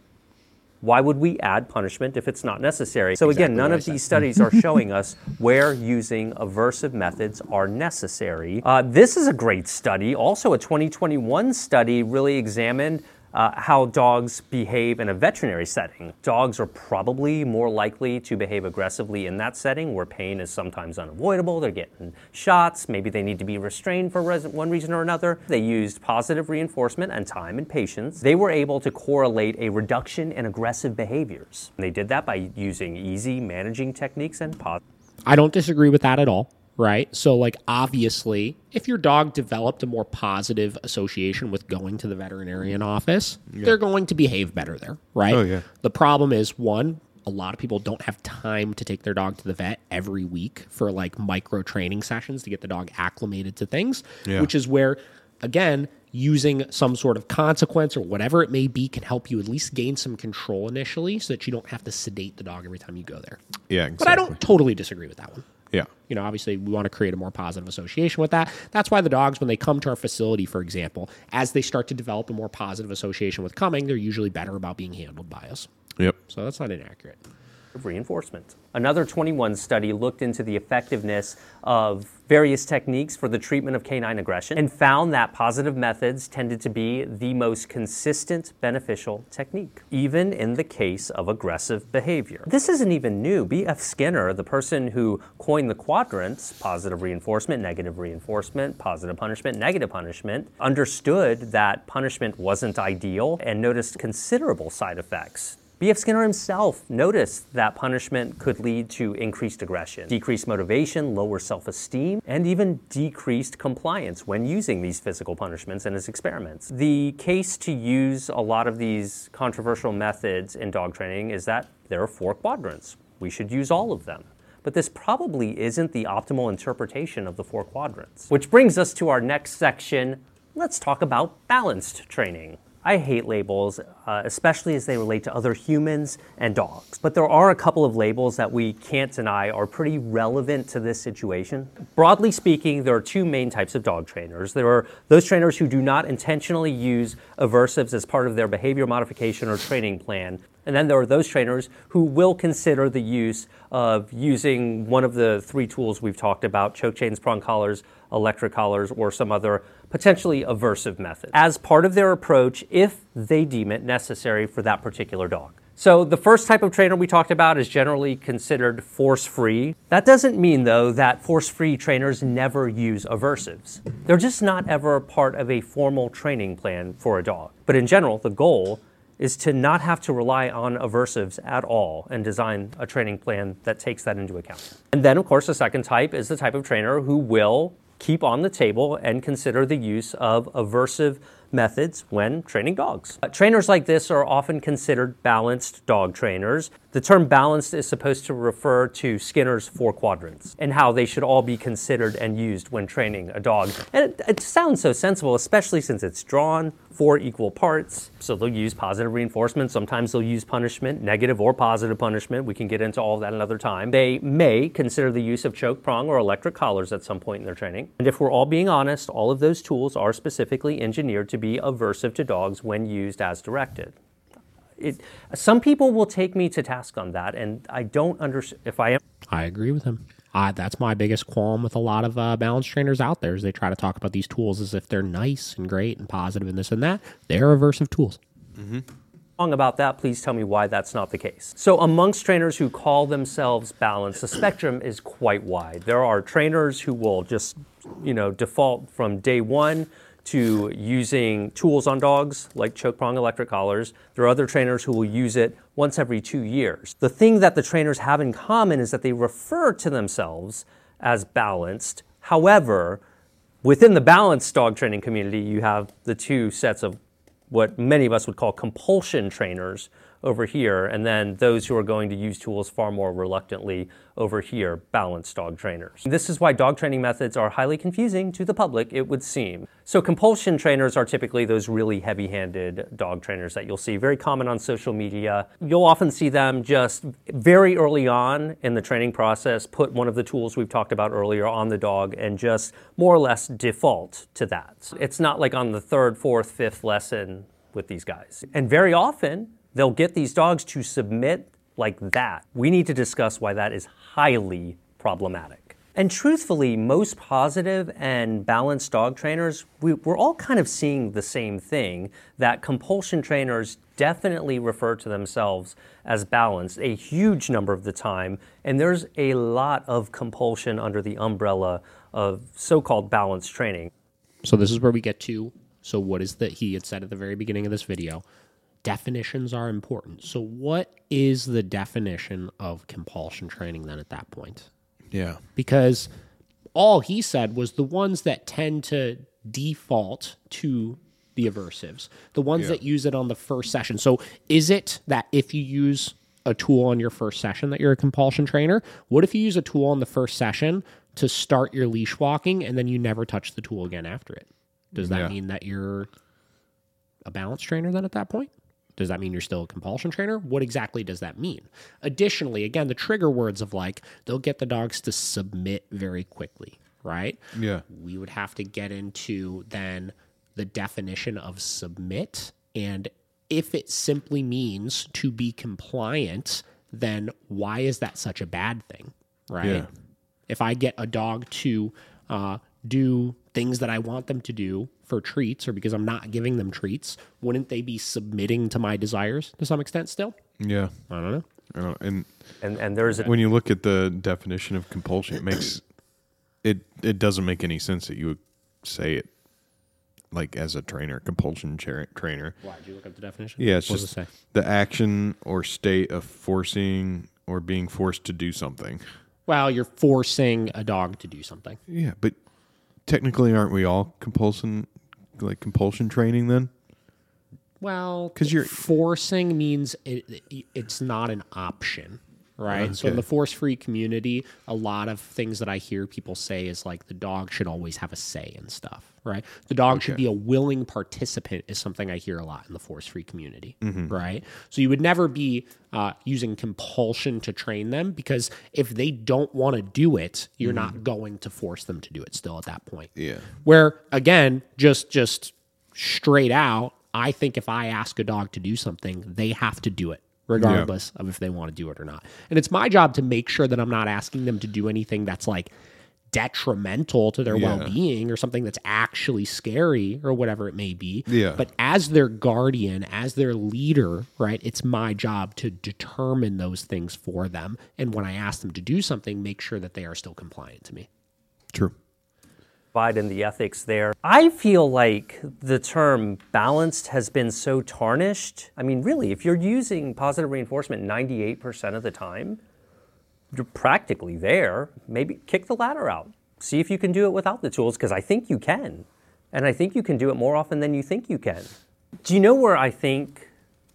why would we add punishment if it's not necessary? So again, none of these studies are showing us where using aversive methods are necessary. Uh, this is a great study. Also, a 2021 study really examined uh, how dogs behave in a veterinary setting. Dogs are probably more likely to behave aggressively in that setting where pain is sometimes unavoidable. They're getting shots. Maybe they need to be restrained for res- one reason or another. They used positive reinforcement and time and patience. They were able to correlate a reduction in aggressive behaviors. And they did that by using easy managing techniques and positive. I don't disagree with that at all, right? So, like, obviously, if your dog developed a more positive association with going to the veterinarian office, they're going to behave better there, right? Oh, yeah. The problem is one, a lot of people don't have time to take their dog to the vet every week for like micro training sessions to get the dog acclimated to things, Yeah. which is where, again, using some sort of consequence or whatever it may be can help you at least gain some control initially so that you don't have to sedate the dog every time you go there. Yeah. But I don't totally disagree with that one. Yeah. You know, obviously, we want to create a more positive association with that. That's why the dogs, when they come to our facility, for example, as they start to develop a more positive association with coming, they're usually better about being handled by us. Yep. So that's not inaccurate. Reinforcement. Another 21 study looked into the effectiveness of various techniques for the treatment of canine aggression and found that positive methods tended to be the most consistent beneficial technique, even in the case of aggressive behavior. This isn't even new. B.F. Skinner, the person who coined the quadrants positive reinforcement, negative reinforcement, positive punishment, negative punishment understood that punishment wasn't ideal and noticed considerable side effects B.F. Skinner himself noticed that punishment could lead to increased aggression, decreased motivation, lower self esteem, and even decreased compliance when using these physical punishments in his experiments. The case to use a lot of these controversial methods in dog training is that there are four quadrants. We should use all of them. But this probably isn't the optimal interpretation of the four quadrants. Which brings us to our next section. Let's talk about balanced training. I hate labels, uh, especially as they relate to other humans and dogs. But there are a couple of labels that we can't deny are pretty relevant to this situation. Broadly speaking, there are two main types of dog trainers. There are those trainers who do not intentionally use aversives as part of their behavior modification or training plan. And then there are those trainers who will consider the use of using one of the three tools we've talked about choke chains, prong collars, electric collars, or some other potentially aversive method as part of their approach if they deem it necessary for that particular dog. So, the first type of trainer we talked about is generally considered force free. That doesn't mean, though, that force free trainers never use aversives. They're just not ever a part of a formal training plan for a dog. But in general, the goal is to not have to rely on aversives at all and design a training plan that takes that into account. And then, of course, the second type is the type of trainer who will keep on the table and consider the use of aversive methods when training dogs. Uh, trainers like this are often considered balanced dog trainers. The term balanced is supposed to refer to Skinner's four quadrants and how they should all be considered and used when training a dog. And it, it sounds so sensible, especially since it's drawn four equal parts. So they'll use positive reinforcement. Sometimes they'll use punishment, negative or positive punishment. We can get into all of that another time. They may consider the use of choke prong or electric collars at some point in their training. And if we're all being honest, all of those tools are specifically engineered to be aversive to dogs when used as directed. It, some people will take me to task on that, and I don't understand if I am. I agree with him. Uh, that's my biggest qualm with a lot of uh, balance trainers out there is they try to talk about these tools as if they're nice and great and positive and this and that. They're aversive tools. wrong about that, please tell me why that's not the case. So, amongst trainers who call themselves balanced, the spectrum is quite wide. There are trainers who will just, you know, default from day one to using tools on dogs like choke prong electric collars. There are other trainers who will use it once every two years. The thing that the trainers have in common is that they refer to themselves as balanced. However, within the balanced dog training community, you have the two sets of what many of us would call compulsion trainers over here, and then those who are going to use tools far more reluctantly over here, balanced dog trainers. This is why dog training methods are highly confusing to the public, it would seem. So, compulsion trainers are typically those really heavy handed dog trainers that you'll see, very common on social media. You'll often see them just very early on in the training process put one of the tools we've talked about earlier on the dog and just more or less default to that. It's not like on the third, fourth, fifth lesson with these guys. And very often, they'll get these dogs to submit like that. We need to discuss why that is highly problematic. And truthfully, most positive and balanced dog trainers, we, are all kind of seeing the same thing that compulsion trainers definitely refer to themselves as balanced a huge number of the time. And there's a lot of compulsion under the umbrella of so called balanced training. So, this is where we get to. So, what is that he had said at the very beginning of this video? Definitions are important. So, what is the definition of compulsion training then at that point? Yeah. Because all he said was the ones that tend to default to the aversives, the ones Yeah. that use it on the first session. So, is it that if you use a tool on your first session that you're a compulsion trainer? What if you use a tool on the first session to start your leash walking and then you never touch the tool again after it? Does that Yeah. mean that you're a balance trainer then at that point? Does that mean you're still a compulsion trainer? What exactly does that mean? Additionally, again, the trigger words of like, they'll get the dogs to submit very quickly, right? Yeah. We would have to get into then the definition of submit. And if it simply means to be compliant, then why is that such a bad thing, right? Yeah. If I get a dog to uh, do things that I want them to do for treats or because I'm not giving them treats, wouldn't they be submitting to my desires to some extent still? Yeah. I don't know. I don't, and And, and there's a, when you look at the definition of compulsion, it makes it it doesn't make any sense that you would say it like as a trainer, compulsion tra- trainer. Why did you look up the definition? Yeah, it's what does just it say? the action or state of forcing or being forced to do something. Well, you're forcing a dog to do something. Yeah, but technically, aren't we all compulsion like compulsion training then? Well, because you're- forcing means it, it- it's not an option, right? So in the force-free community, a lot of things that I hear people say is like the dog should always have a say in stuff, right? The dog should be a willing participant is something I hear a lot in the force-free community, Mm-hmm. right? So you would never be uh, using compulsion to train them because if they don't want to do it, you're not going to force them to do it. Still at that point, Mm-hmm. Yeah. where again, just just straight out, I think if I ask a dog to do something, they have to do it, regardless of if they want to do it or not. And it's my job to make sure that I'm not asking them to do anything that's like detrimental to their Yeah. well-being or something that's actually scary or whatever it may be. Yeah. But as their guardian, as their leader, right, it's my job to determine those things for them. And when I ask them to do something, make sure that they are still compliant to me. True. In the ethics there. I feel like the term balanced has been so tarnished. I mean, really, if you're using positive reinforcement 98% of the time, you're practically there. Maybe kick the ladder out. See if you can do it without the tools, because I think you can. And I think you can do it more often than you think you can. Do you know where I think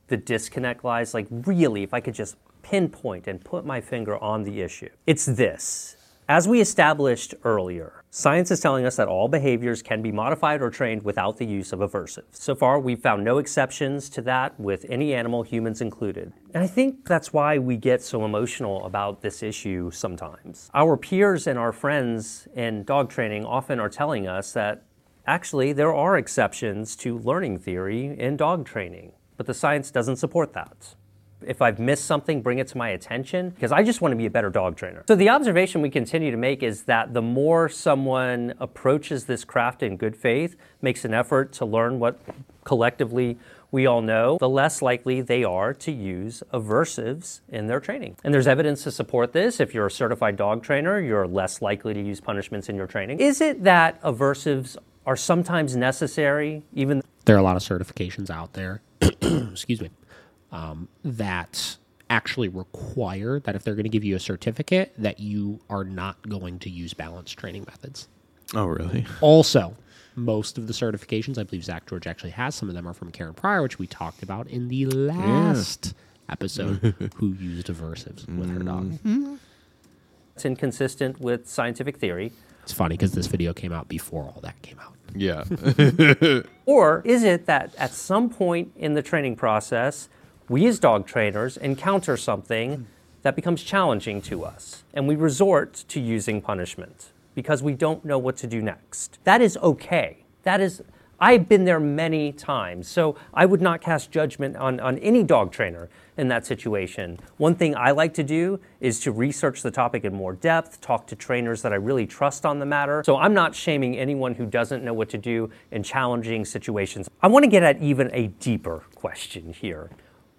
the disconnect lies? Like, really, if I could just pinpoint and put my finger on the issue, it's this. As we established earlier, science is telling us that all behaviors can be modified or trained without the use of aversive. So far, we've found no exceptions to that with any animal, humans included. And I think that's why we get so emotional about this issue sometimes. Our peers and our friends in dog training often are telling us that actually there are exceptions to learning theory in dog training, but the science doesn't support that. If I've missed something, bring it to my attention because I just want to be a better dog trainer. So, the observation we continue to make is that the more someone approaches this craft in good faith, makes an effort to learn what collectively we all know, the less likely they are to use aversives in their training. And there's evidence to support this. If you're a certified dog trainer, you're less likely to use punishments in your training. Is it that aversives are sometimes necessary, even there are a lot of certifications out there excuse me um, that actually require that if they're going to give you a certificate that you are not going to use balanced training methods Oh, really? also most of the certifications i believe zak george actually has some of them are from karen pryor which we talked about in the last episode who used aversives with her dog. It's inconsistent with scientific theory. It's funny because this video came out before all that came out. Yeah. Or is it that at some point in the training process, we as dog trainers encounter something that becomes challenging to us and we resort to using punishment because we don't know what to do next? That is okay. That is, I've been there many times, so I would not cast judgment on, on any dog trainer in that situation. One thing I like to do is to research the topic in more depth, talk to trainers that I really trust on the matter. So I'm not shaming anyone who doesn't know what to do in challenging situations. I want to get at even a deeper question here.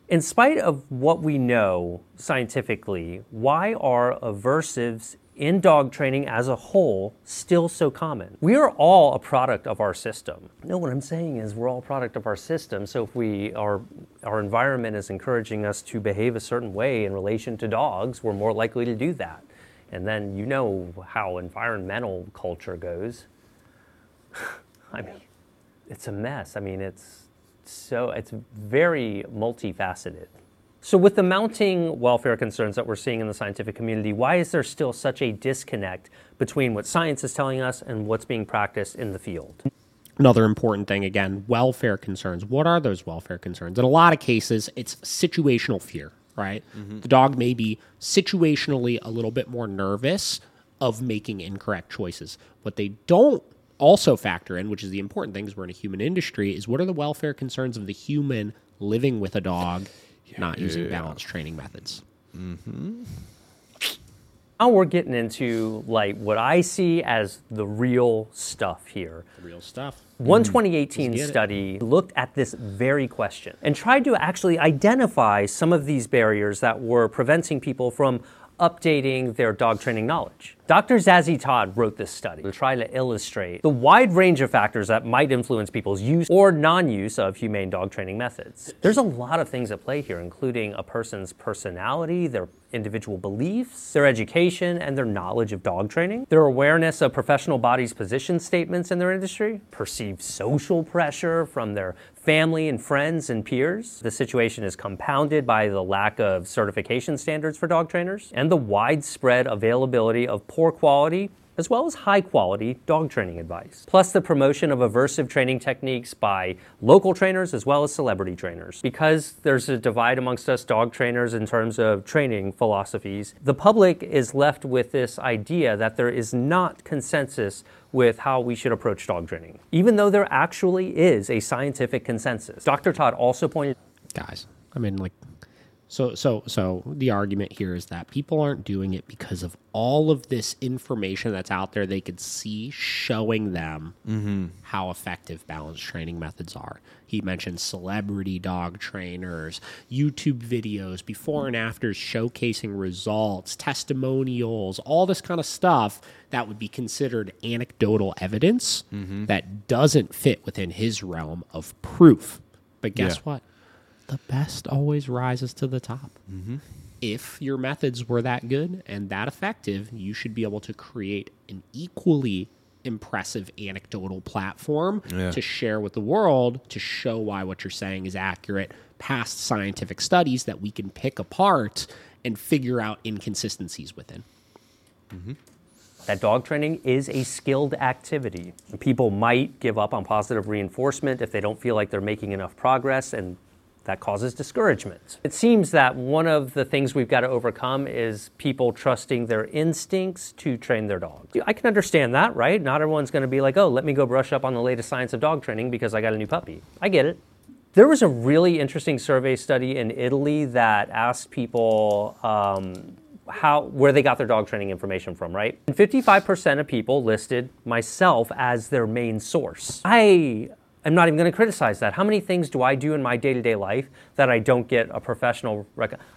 In spite of what we know scientifically, why are aversives in dog training as a whole still so common? We are all a product of our system. No, what I'm saying is we're all a product of our system. So if we our our environment is encouraging us to behave a certain way in relation to dogs, we're more likely to do that. And then you know how environmental culture goes. I mean, it's a mess. I mean, it's so it's very multifaceted. So, with the mounting welfare concerns that we're seeing in the scientific community, why is there still such a disconnect between what science is telling us and what's being practiced in the field? Another important thing, again, welfare concerns. What are those welfare concerns? In a lot of cases, it's situational fear, right? Mm-hmm. The dog may be situationally a little bit more nervous of making incorrect choices. What they don't also factor in, which is the important thing, because we're in a human industry, is what are the welfare concerns of the human living with a dog, not using balanced training methods. Mm-hmm. Now we're getting into like what I see as the real stuff here. Real stuff. One 2018 get it. study looked at this very question and tried to actually identify some of these barriers that were preventing people from updating their dog training knowledge. Dr. Zazie Todd wrote this study to try to illustrate the wide range of factors that might influence people's use or non use of humane dog training methods. There's a lot of things at play here, including a person's personality, their individual beliefs, their education, and their knowledge of dog training, their awareness of professional bodies' position statements in their industry, perceived social pressure from their family and friends and peers. The situation is compounded by the lack of certification standards for dog trainers and the widespread availability of poor quality as well as high quality dog training advice. Plus, the promotion of aversive training techniques by local trainers as well as celebrity trainers. Because there's a divide amongst us dog trainers in terms of training philosophies, the public is left with this idea that there is not consensus with how we should approach dog training, even though there actually is a scientific consensus. Dr. Todd also pointed guys. I mean, like, so so so the argument here is that people aren't doing it because of all of this information that's out there they could see showing them mm-hmm. how effective balanced training methods are. He mentioned celebrity dog trainers, YouTube videos, before and afters showcasing results, testimonials, all this kind of stuff that would be considered anecdotal evidence mm-hmm. that doesn't fit within his realm of proof. But guess Yeah. what? The best always rises to the top. Mm-hmm. If your methods were that good and that effective, you should be able to create an equally impressive anecdotal platform Yeah. to share with the world to show why what you're saying is accurate past scientific studies that we can pick apart and figure out inconsistencies within. Mm-hmm. that dog training is a skilled activity. People might give up on positive reinforcement if they don't feel like they're making enough progress, and that causes discouragement. It seems that one of the things we've got to overcome is people trusting their instincts to train their dogs. I can understand that, right? Not everyone's going to be like, oh, let me go brush up on the latest science of dog training because I got a new puppy. I get it. There was a really interesting survey study in Italy that asked people um, how where they got their dog training information from, right? And 55% of people listed myself as their main source. I am not even going to criticize that. How many things do I do in my day-to-day life that I don't get a professional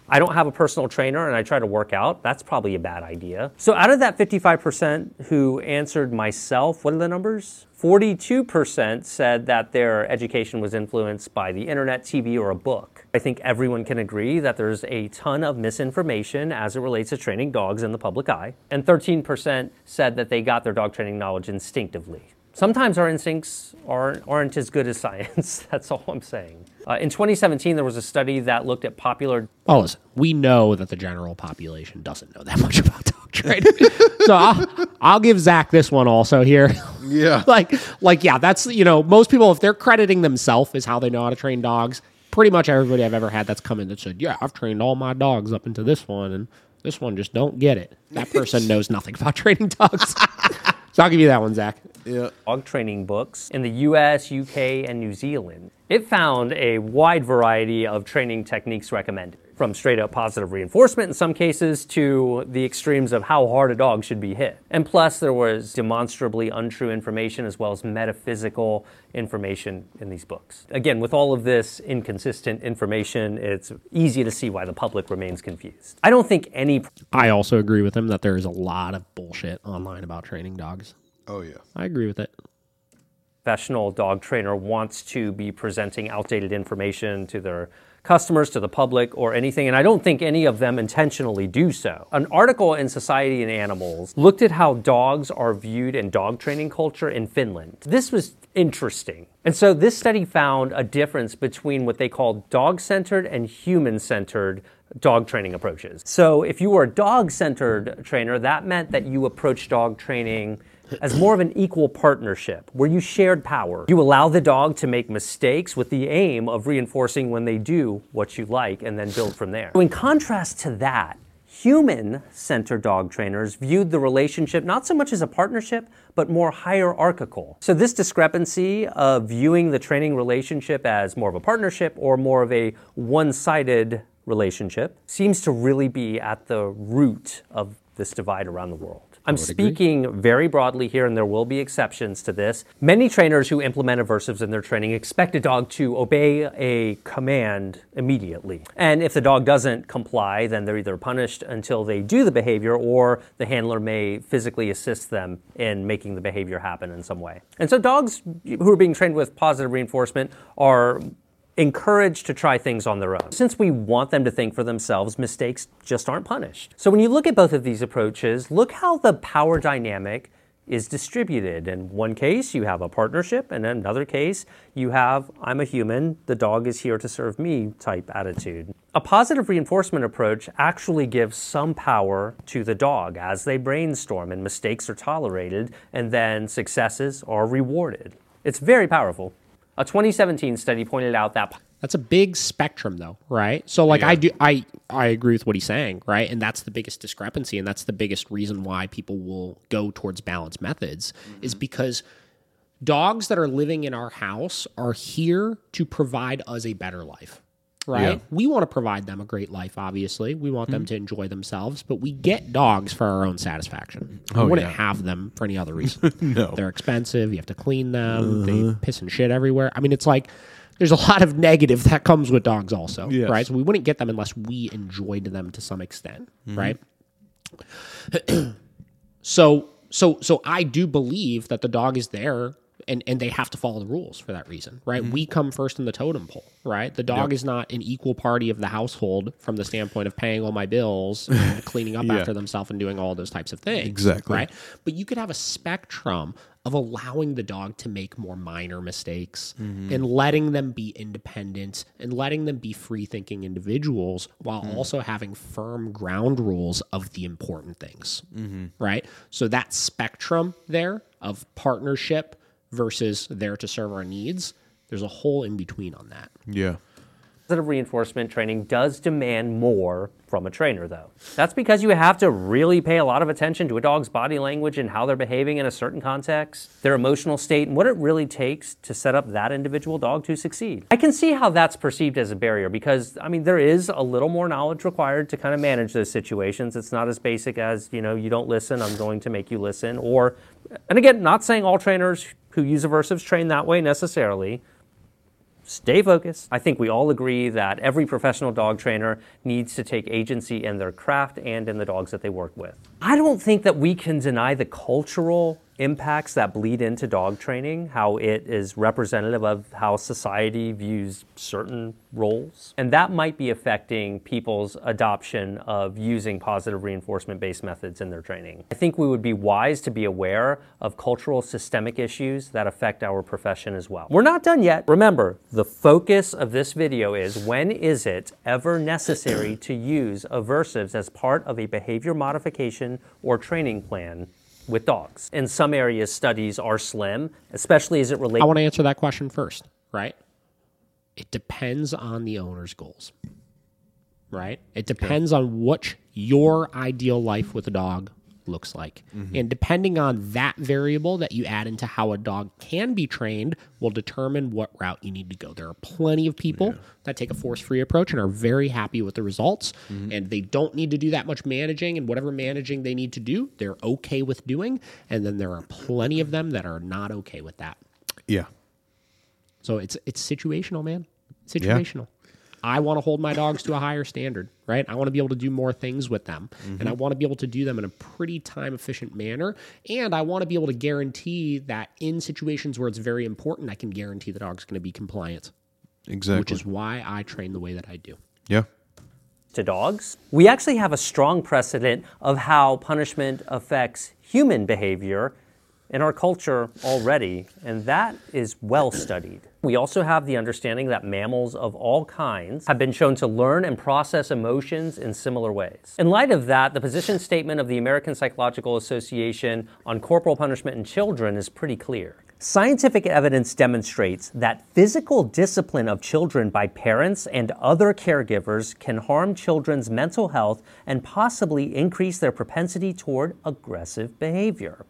I don't have a personal trainer and I try to work out. That's probably a bad idea. So out of that 55% who answered myself, what are the numbers? 42% said that their education was influenced by the internet, TV, or a book. I think everyone can agree that there's a ton of misinformation as it relates to training dogs in the public eye. And 13% said that they got their dog training knowledge instinctively. Sometimes our instincts aren't, aren't as good as science. That's all I'm saying. Uh, in 2017, there was a study that looked at popular Well, listen, we know that the general population doesn't know that much about dog training. so I'll, I'll give Zak this one also here. Yeah. like, like, yeah, that's, you know, most people, if they're crediting themselves as how they know how to train dogs, pretty much everybody I've ever had that's come in that said, yeah, I've trained all my dogs up into this one, and this one just don't get it. That person knows nothing about training dogs. so I'll give you that one, Zak. Yeah. dog training books in the US, UK, and New Zealand. It found a wide variety of training techniques recommended, from straight up positive reinforcement in some cases to the extremes of how hard a dog should be hit. And plus, there was demonstrably untrue information as well as metaphysical information in these books. Again, with all of this inconsistent information, it's easy to see why the public remains confused. I don't think any I also agree with him that there is a lot of bullshit online about training dogs. Oh yeah. I agree with it. professional dog trainer wants to be presenting outdated information to their customers, to the public, or anything, and I don't think any of them intentionally do so. An article in Society and Animals looked at how dogs are viewed in dog training culture in Finland. This was interesting. And so this study found a difference between what they call dog centered and human centered dog training approaches. So if you were a dog centered trainer, that meant that you approached dog training as more of an equal partnership where you shared power. You allow the dog to make mistakes with the aim of reinforcing when they do what you like and then build from there. So In contrast to that, human centered dog trainers viewed the relationship not so much as a partnership, but more hierarchical. So, this discrepancy of viewing the training relationship as more of a partnership or more of a one sided relationship seems to really be at the root of this divide around the world. I'm speaking very broadly here, and there will be exceptions to this. Many trainers who implement aversives in their training expect a dog to obey a command immediately. And if the dog doesn't comply, then they're either punished until they do the behavior, or the handler may physically assist them in making the behavior happen in some way. And so, dogs who are being trained with positive reinforcement are encouraged to try things on their own. Since we want them to think for themselves, mistakes just aren't punished. So when you look at both of these approaches, look how the power dynamic is distributed. In one case, you have a partnership, and in another case, you have I'm a human, the dog is here to serve me type attitude. A positive reinforcement approach actually gives some power to the dog as they brainstorm and mistakes are tolerated and then successes are rewarded. It's very powerful. A 2017 study pointed out that That's a big spectrum, though, right? So, like, I do, I, I agree with what he's saying, right? And that's the biggest discrepancy, and that's the biggest reason why people will go towards balanced methods, is mm-hmm. because dogs that are living in our house are here to provide us a better life, right? Yeah. We want to provide them a great life. Obviously, we want them mm. to enjoy themselves, but we get dogs for our own satisfaction. we Oh, wouldn't yeah. have them for any other reason. No. They're expensive. You have to clean them. They uh-huh. piss and shit everywhere. I mean, it's like there's a lot of negative that comes with dogs, also, Yes. right? So we wouldn't get them unless we enjoyed them to some extent, mm-hmm. right? so, so, so I do believe that the dog is there. And, and they have to follow the rules for that reason, right? Mm-hmm. We come first in the totem pole, right? The dog is not an equal party of the household from the standpoint of paying all my bills and cleaning up Yeah. after themselves and doing all those types of things. Exactly. Right. But you could have a spectrum of allowing the dog to make more minor mistakes mm-hmm. and letting them be independent and letting them be free thinking individuals while mm. also having firm ground rules of the important things. Mm-hmm. Right. So that spectrum there of partnership versus there to serve our needs, there's a whole in between on that. Yeah. Positive reinforcement training does demand more from a trainer, though. That's because you have to really pay a lot of attention to a dog's body language and how they're behaving in a certain context, their emotional state, and what it really takes to set up that individual dog to succeed. I can see how that's perceived as a barrier because, I mean, there is a little more knowledge required to kind of manage those situations. It's not as basic as, you know, you don't listen, I'm going to make you listen. Or, and again, not saying all trainers who use aversives train that way necessarily stay focused. I think we all agree that every professional dog trainer needs to take agency in their craft and in the dogs that they work with. I don't think that we can deny the cultural impacts that bleed into dog training, how it is representative of how society views certain roles. And that might be affecting people's adoption of using positive reinforcement based methods in their training. I think we would be wise to be aware of cultural systemic issues that affect our profession as well. We're not done yet. Remember, the focus of this video is when is it ever necessary to use aversives as part of a behavior modification or training plan with dogs. In some areas, studies are slim, especially as it relates. I want to answer that question first, right? It depends on the owner's goals, right? It depends on what your ideal life with a dog looks like. Mm-hmm. And depending on that variable that you add into how a dog can be trained will determine what route you need to go. There are plenty of people that take a force free approach and are very happy with the results. Mm-hmm. And they don't need to do that much managing, and whatever managing they need to do, they're okay with doing. And then there are plenty of them that are not okay with that. Yeah. So it's it's situational, man. Situational. I want to hold my dogs to a higher standard, right? I want to be able to do more things with them, and I mm-hmm. want to be able to do them in a pretty time efficient manner, and I want to be able to guarantee that in situations where it's very important, I can guarantee the dog's going to be compliant, Exactly. which is why I train the way that I do. yeah. to dogs. We actually have a strong precedent of how punishment affects human behavior in our culture already, and that is well studied. We also have the understanding that mammals of all kinds have been shown to learn and process emotions in similar ways. In light of that, the position statement of the American Psychological Association on corporal punishment in children is pretty clear. Scientific evidence demonstrates that physical discipline of children by parents and other caregivers can harm children's mental health and possibly increase their propensity toward aggressive behavior.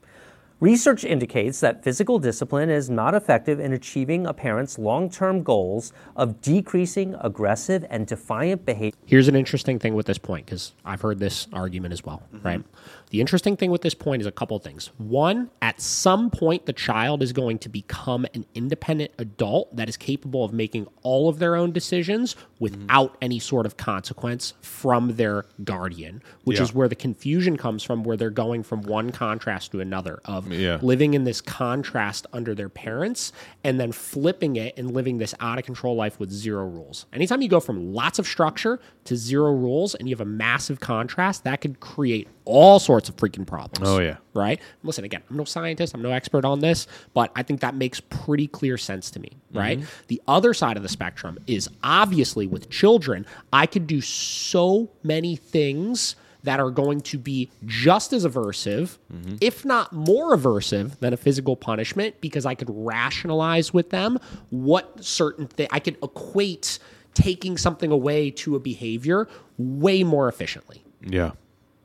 Research indicates that physical discipline is not effective in achieving a parent's long term goals of decreasing aggressive and defiant behavior. Here's an interesting thing with this point because I've heard this argument as well, right? Mm-hmm. The interesting thing with this point is a couple things. One, at some point, the child is going to become an independent adult that is capable of making all of their own decisions without any sort of consequence from their guardian, which Yeah. is where the confusion comes from, where they're going from one contrast to another of Yeah. living in this contrast under their parents and then flipping it and living this out of control life with zero rules. Anytime you go from lots of structure to zero rules and you have a massive contrast, that could create all sorts of freaking problems. Oh, yeah. Right? Listen, again, I'm no scientist, I'm no expert on this, but I think that makes pretty clear sense to me, right? Mm-hmm. The other side of the spectrum is obviously with children, I could do so many things that are going to be just as aversive, mm-hmm. if not more aversive than a physical punishment, because I could rationalize with them what certain thing I could equate taking something away to a behavior way more efficiently Yeah.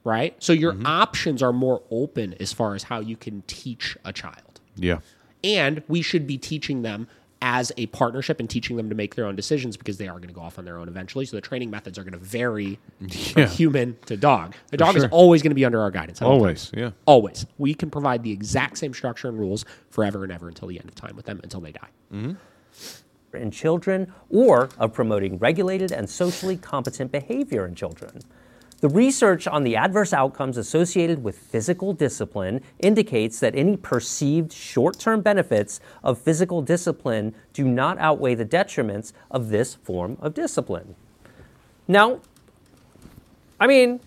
Right? So your mm-hmm. options are more open as far as how you can teach a child. Yeah. And we should be teaching them as a partnership and teaching them to make their own decisions because they are going to go off on their own eventually. So the training methods are going to vary from human to dog. The dog is always going to be under our guidance. at all Always. times. Yeah. Always. We can provide the exact same structure and rules forever and ever until the end of time with them, until they die. Mm-hmm. in children or of promoting regulated and socially competent behavior in children. The research on the adverse outcomes associated with physical discipline indicates that any perceived short term benefits of physical discipline do not outweigh the detriments of this form of discipline. Now, I mean,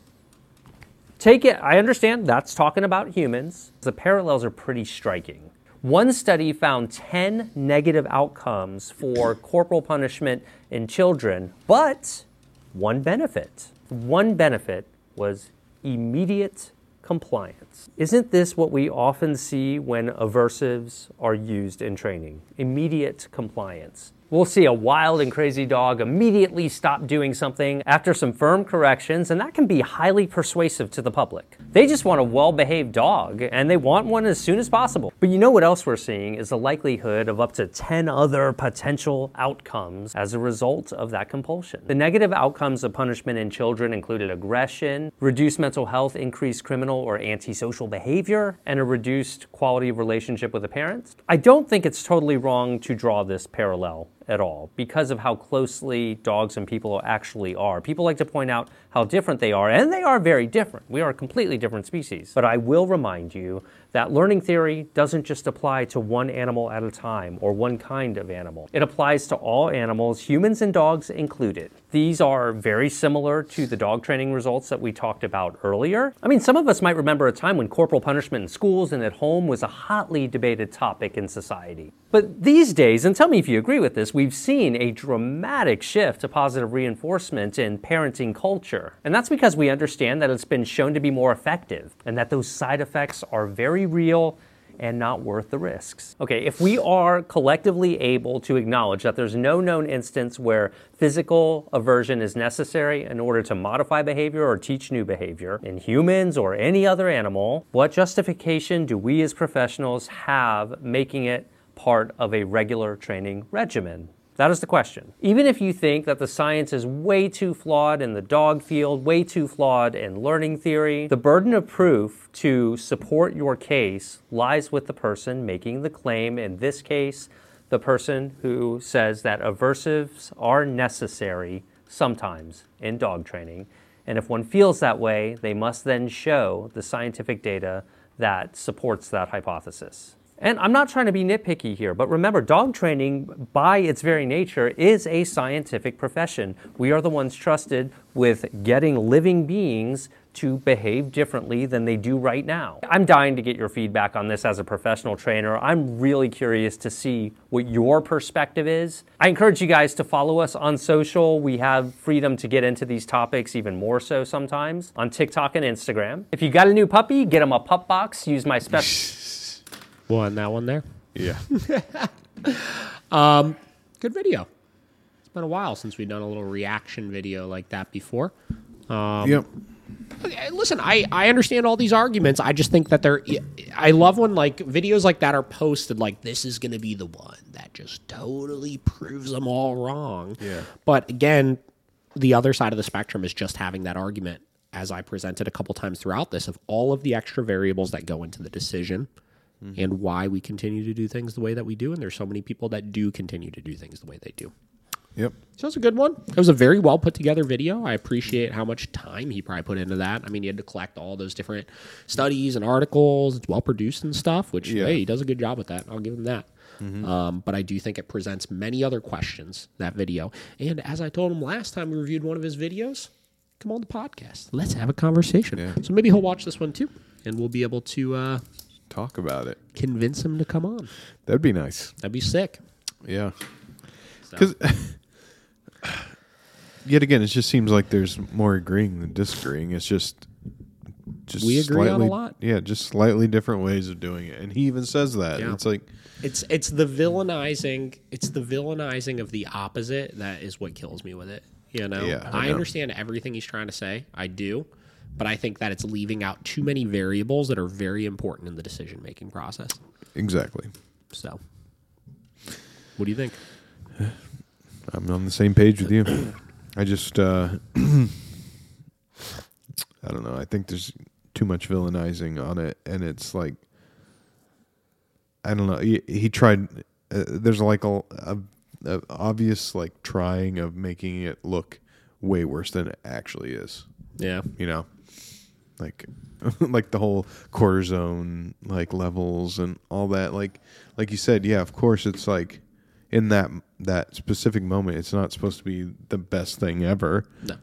take it, I understand that's talking about humans. The parallels are pretty striking. One study found 10 negative outcomes for corporal punishment in children, but one benefit. One benefit was immediate compliance. Isn't this what we often see when aversives are used in training? Immediate compliance. We'll see a wild and crazy dog immediately stop doing something after some firm corrections, and that can be highly persuasive to the public. They just want a well behaved dog, and they want one as soon as possible. But you know what else we're seeing is the likelihood of up to 10 other potential outcomes as a result of that compulsion. The negative outcomes of punishment in children included aggression, reduced mental health, increased criminal or antisocial behavior, and a reduced quality of relationship with the parents. I don't think it's totally wrong to draw this parallel at all because of how closely dogs and people actually are. People like to point out how different they are, and they are very different. We are a completely different species. But I will remind you that learning theory doesn't just apply to one animal at a time or one kind of animal. It applies to all animals, humans and dogs included. These are very similar to the dog training results that we talked about earlier. I mean, some of us might remember a time when corporal punishment in schools and at home was a hotly debated topic in society. But these days, and tell me if you agree with this, we've seen a dramatic shift to positive reinforcement in parenting culture. And that's because we understand that it's been shown to be more effective and that those side effects are very real and not worth the risks. Okay, if we are collectively able to acknowledge that there's no known instance where physical aversion is necessary in order to modify behavior or teach new behavior in humans or any other animal, what justification do we as professionals have making it part of a regular training regimen? That is the question. Even if you think that the science is way too flawed in the dog field, way too flawed in learning theory, the burden of proof to support your case lies with the person making the claim. In this case, the person who says that aversives are necessary sometimes in dog training. And if one feels that way, they must then show the scientific data that supports that hypothesis. And I'm not trying to be nitpicky here, but remember, dog training, by its very nature, is a scientific profession. We are the ones trusted with getting living beings to behave differently than they do right now. I'm dying to get your feedback on this as a professional trainer. I'm really curious to see what your perspective is. I encourage you guys to follow us on social. We have freedom to get into these topics even more so sometimes on TikTok and Instagram. If you got a new puppy, get them a pup box. Use my special. One that one there. Yeah. Um, good video. It's been a while since we've done a little reaction video like that before. Um, yep. Listen, I, I understand all these arguments. I just think that they're. I love when like videos like that are posted. Like this is going to be the one that just totally proves them all wrong. Yeah. But again, the other side of the spectrum is just having that argument, as I presented a couple times throughout this, of all of the extra variables that go into the decision and why we continue to do things the way that we do. And there's so many people that do continue to do things the way they do. Yep. So it's a good one. It was a very well put together video. I appreciate how much time he probably put into that. I mean, he had to collect all those different studies and articles. It's well produced and stuff, which Yeah. hey, he does a good job with that. I'll give him that. Um, but I do think it presents many other questions that video. And as I told him last time we reviewed one of his videos, come on the podcast. Let's have a conversation. Yeah. So maybe he'll watch this one too, and we'll be able to uh, Talk about it. convince him to come on. That'd be nice. That'd be sick. Yeah. So- Because yet again, it just seems like there's more agreeing than disagreeing. It's just just We agree on a lot. Yeah, just slightly different ways of doing it, and he even says that. Yeah. It's like It's it's the villainizing. It's the villainizing of the opposite that is what kills me with it. You know, Yeah, I I, know. understand everything he's trying to say. I do, but I think that it's leaving out too many variables that are very important in the decision making process. exactly. So, what do you think? I'm on the same page with you. I just, uh, I don't know. I think there's too much villainizing on it, and it's like, I don't know. He, he tried. Uh, there's like a, a, a obvious like trying of making it look way worse than it actually is. Yeah, You know, like like the whole cortisone like levels and all that. Like like you said, yeah. Of course, it's like in that that specific moment, it's not supposed to be the best thing ever. no,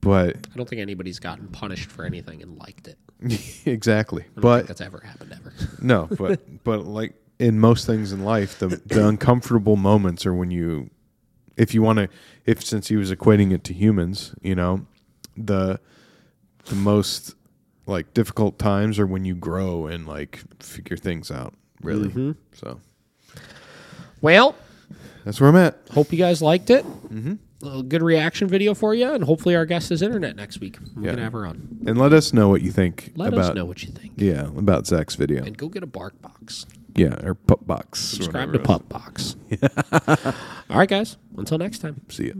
But I don't think anybody's gotten punished for anything and liked it. exactly. I don't think But that's ever happened ever. no, but but like in most things in life, the the uncomfortable moments are when you, if you want to, if since he was equating it to humans, you know, the the most like difficult times are when you grow and like figure things out. Really, so well, that's where I'm at. hope you guys liked it. Mm-hmm. A good reaction video for you, and hopefully our guest is internet next week. We're Yeah. gonna have her on. And let us know what you think Let about us know what you think. yeah about Zak's video. and go get a bark box. Yeah, or pup box. Subscribe to it is. Pup Box. All right, guys. Until next time. See ya.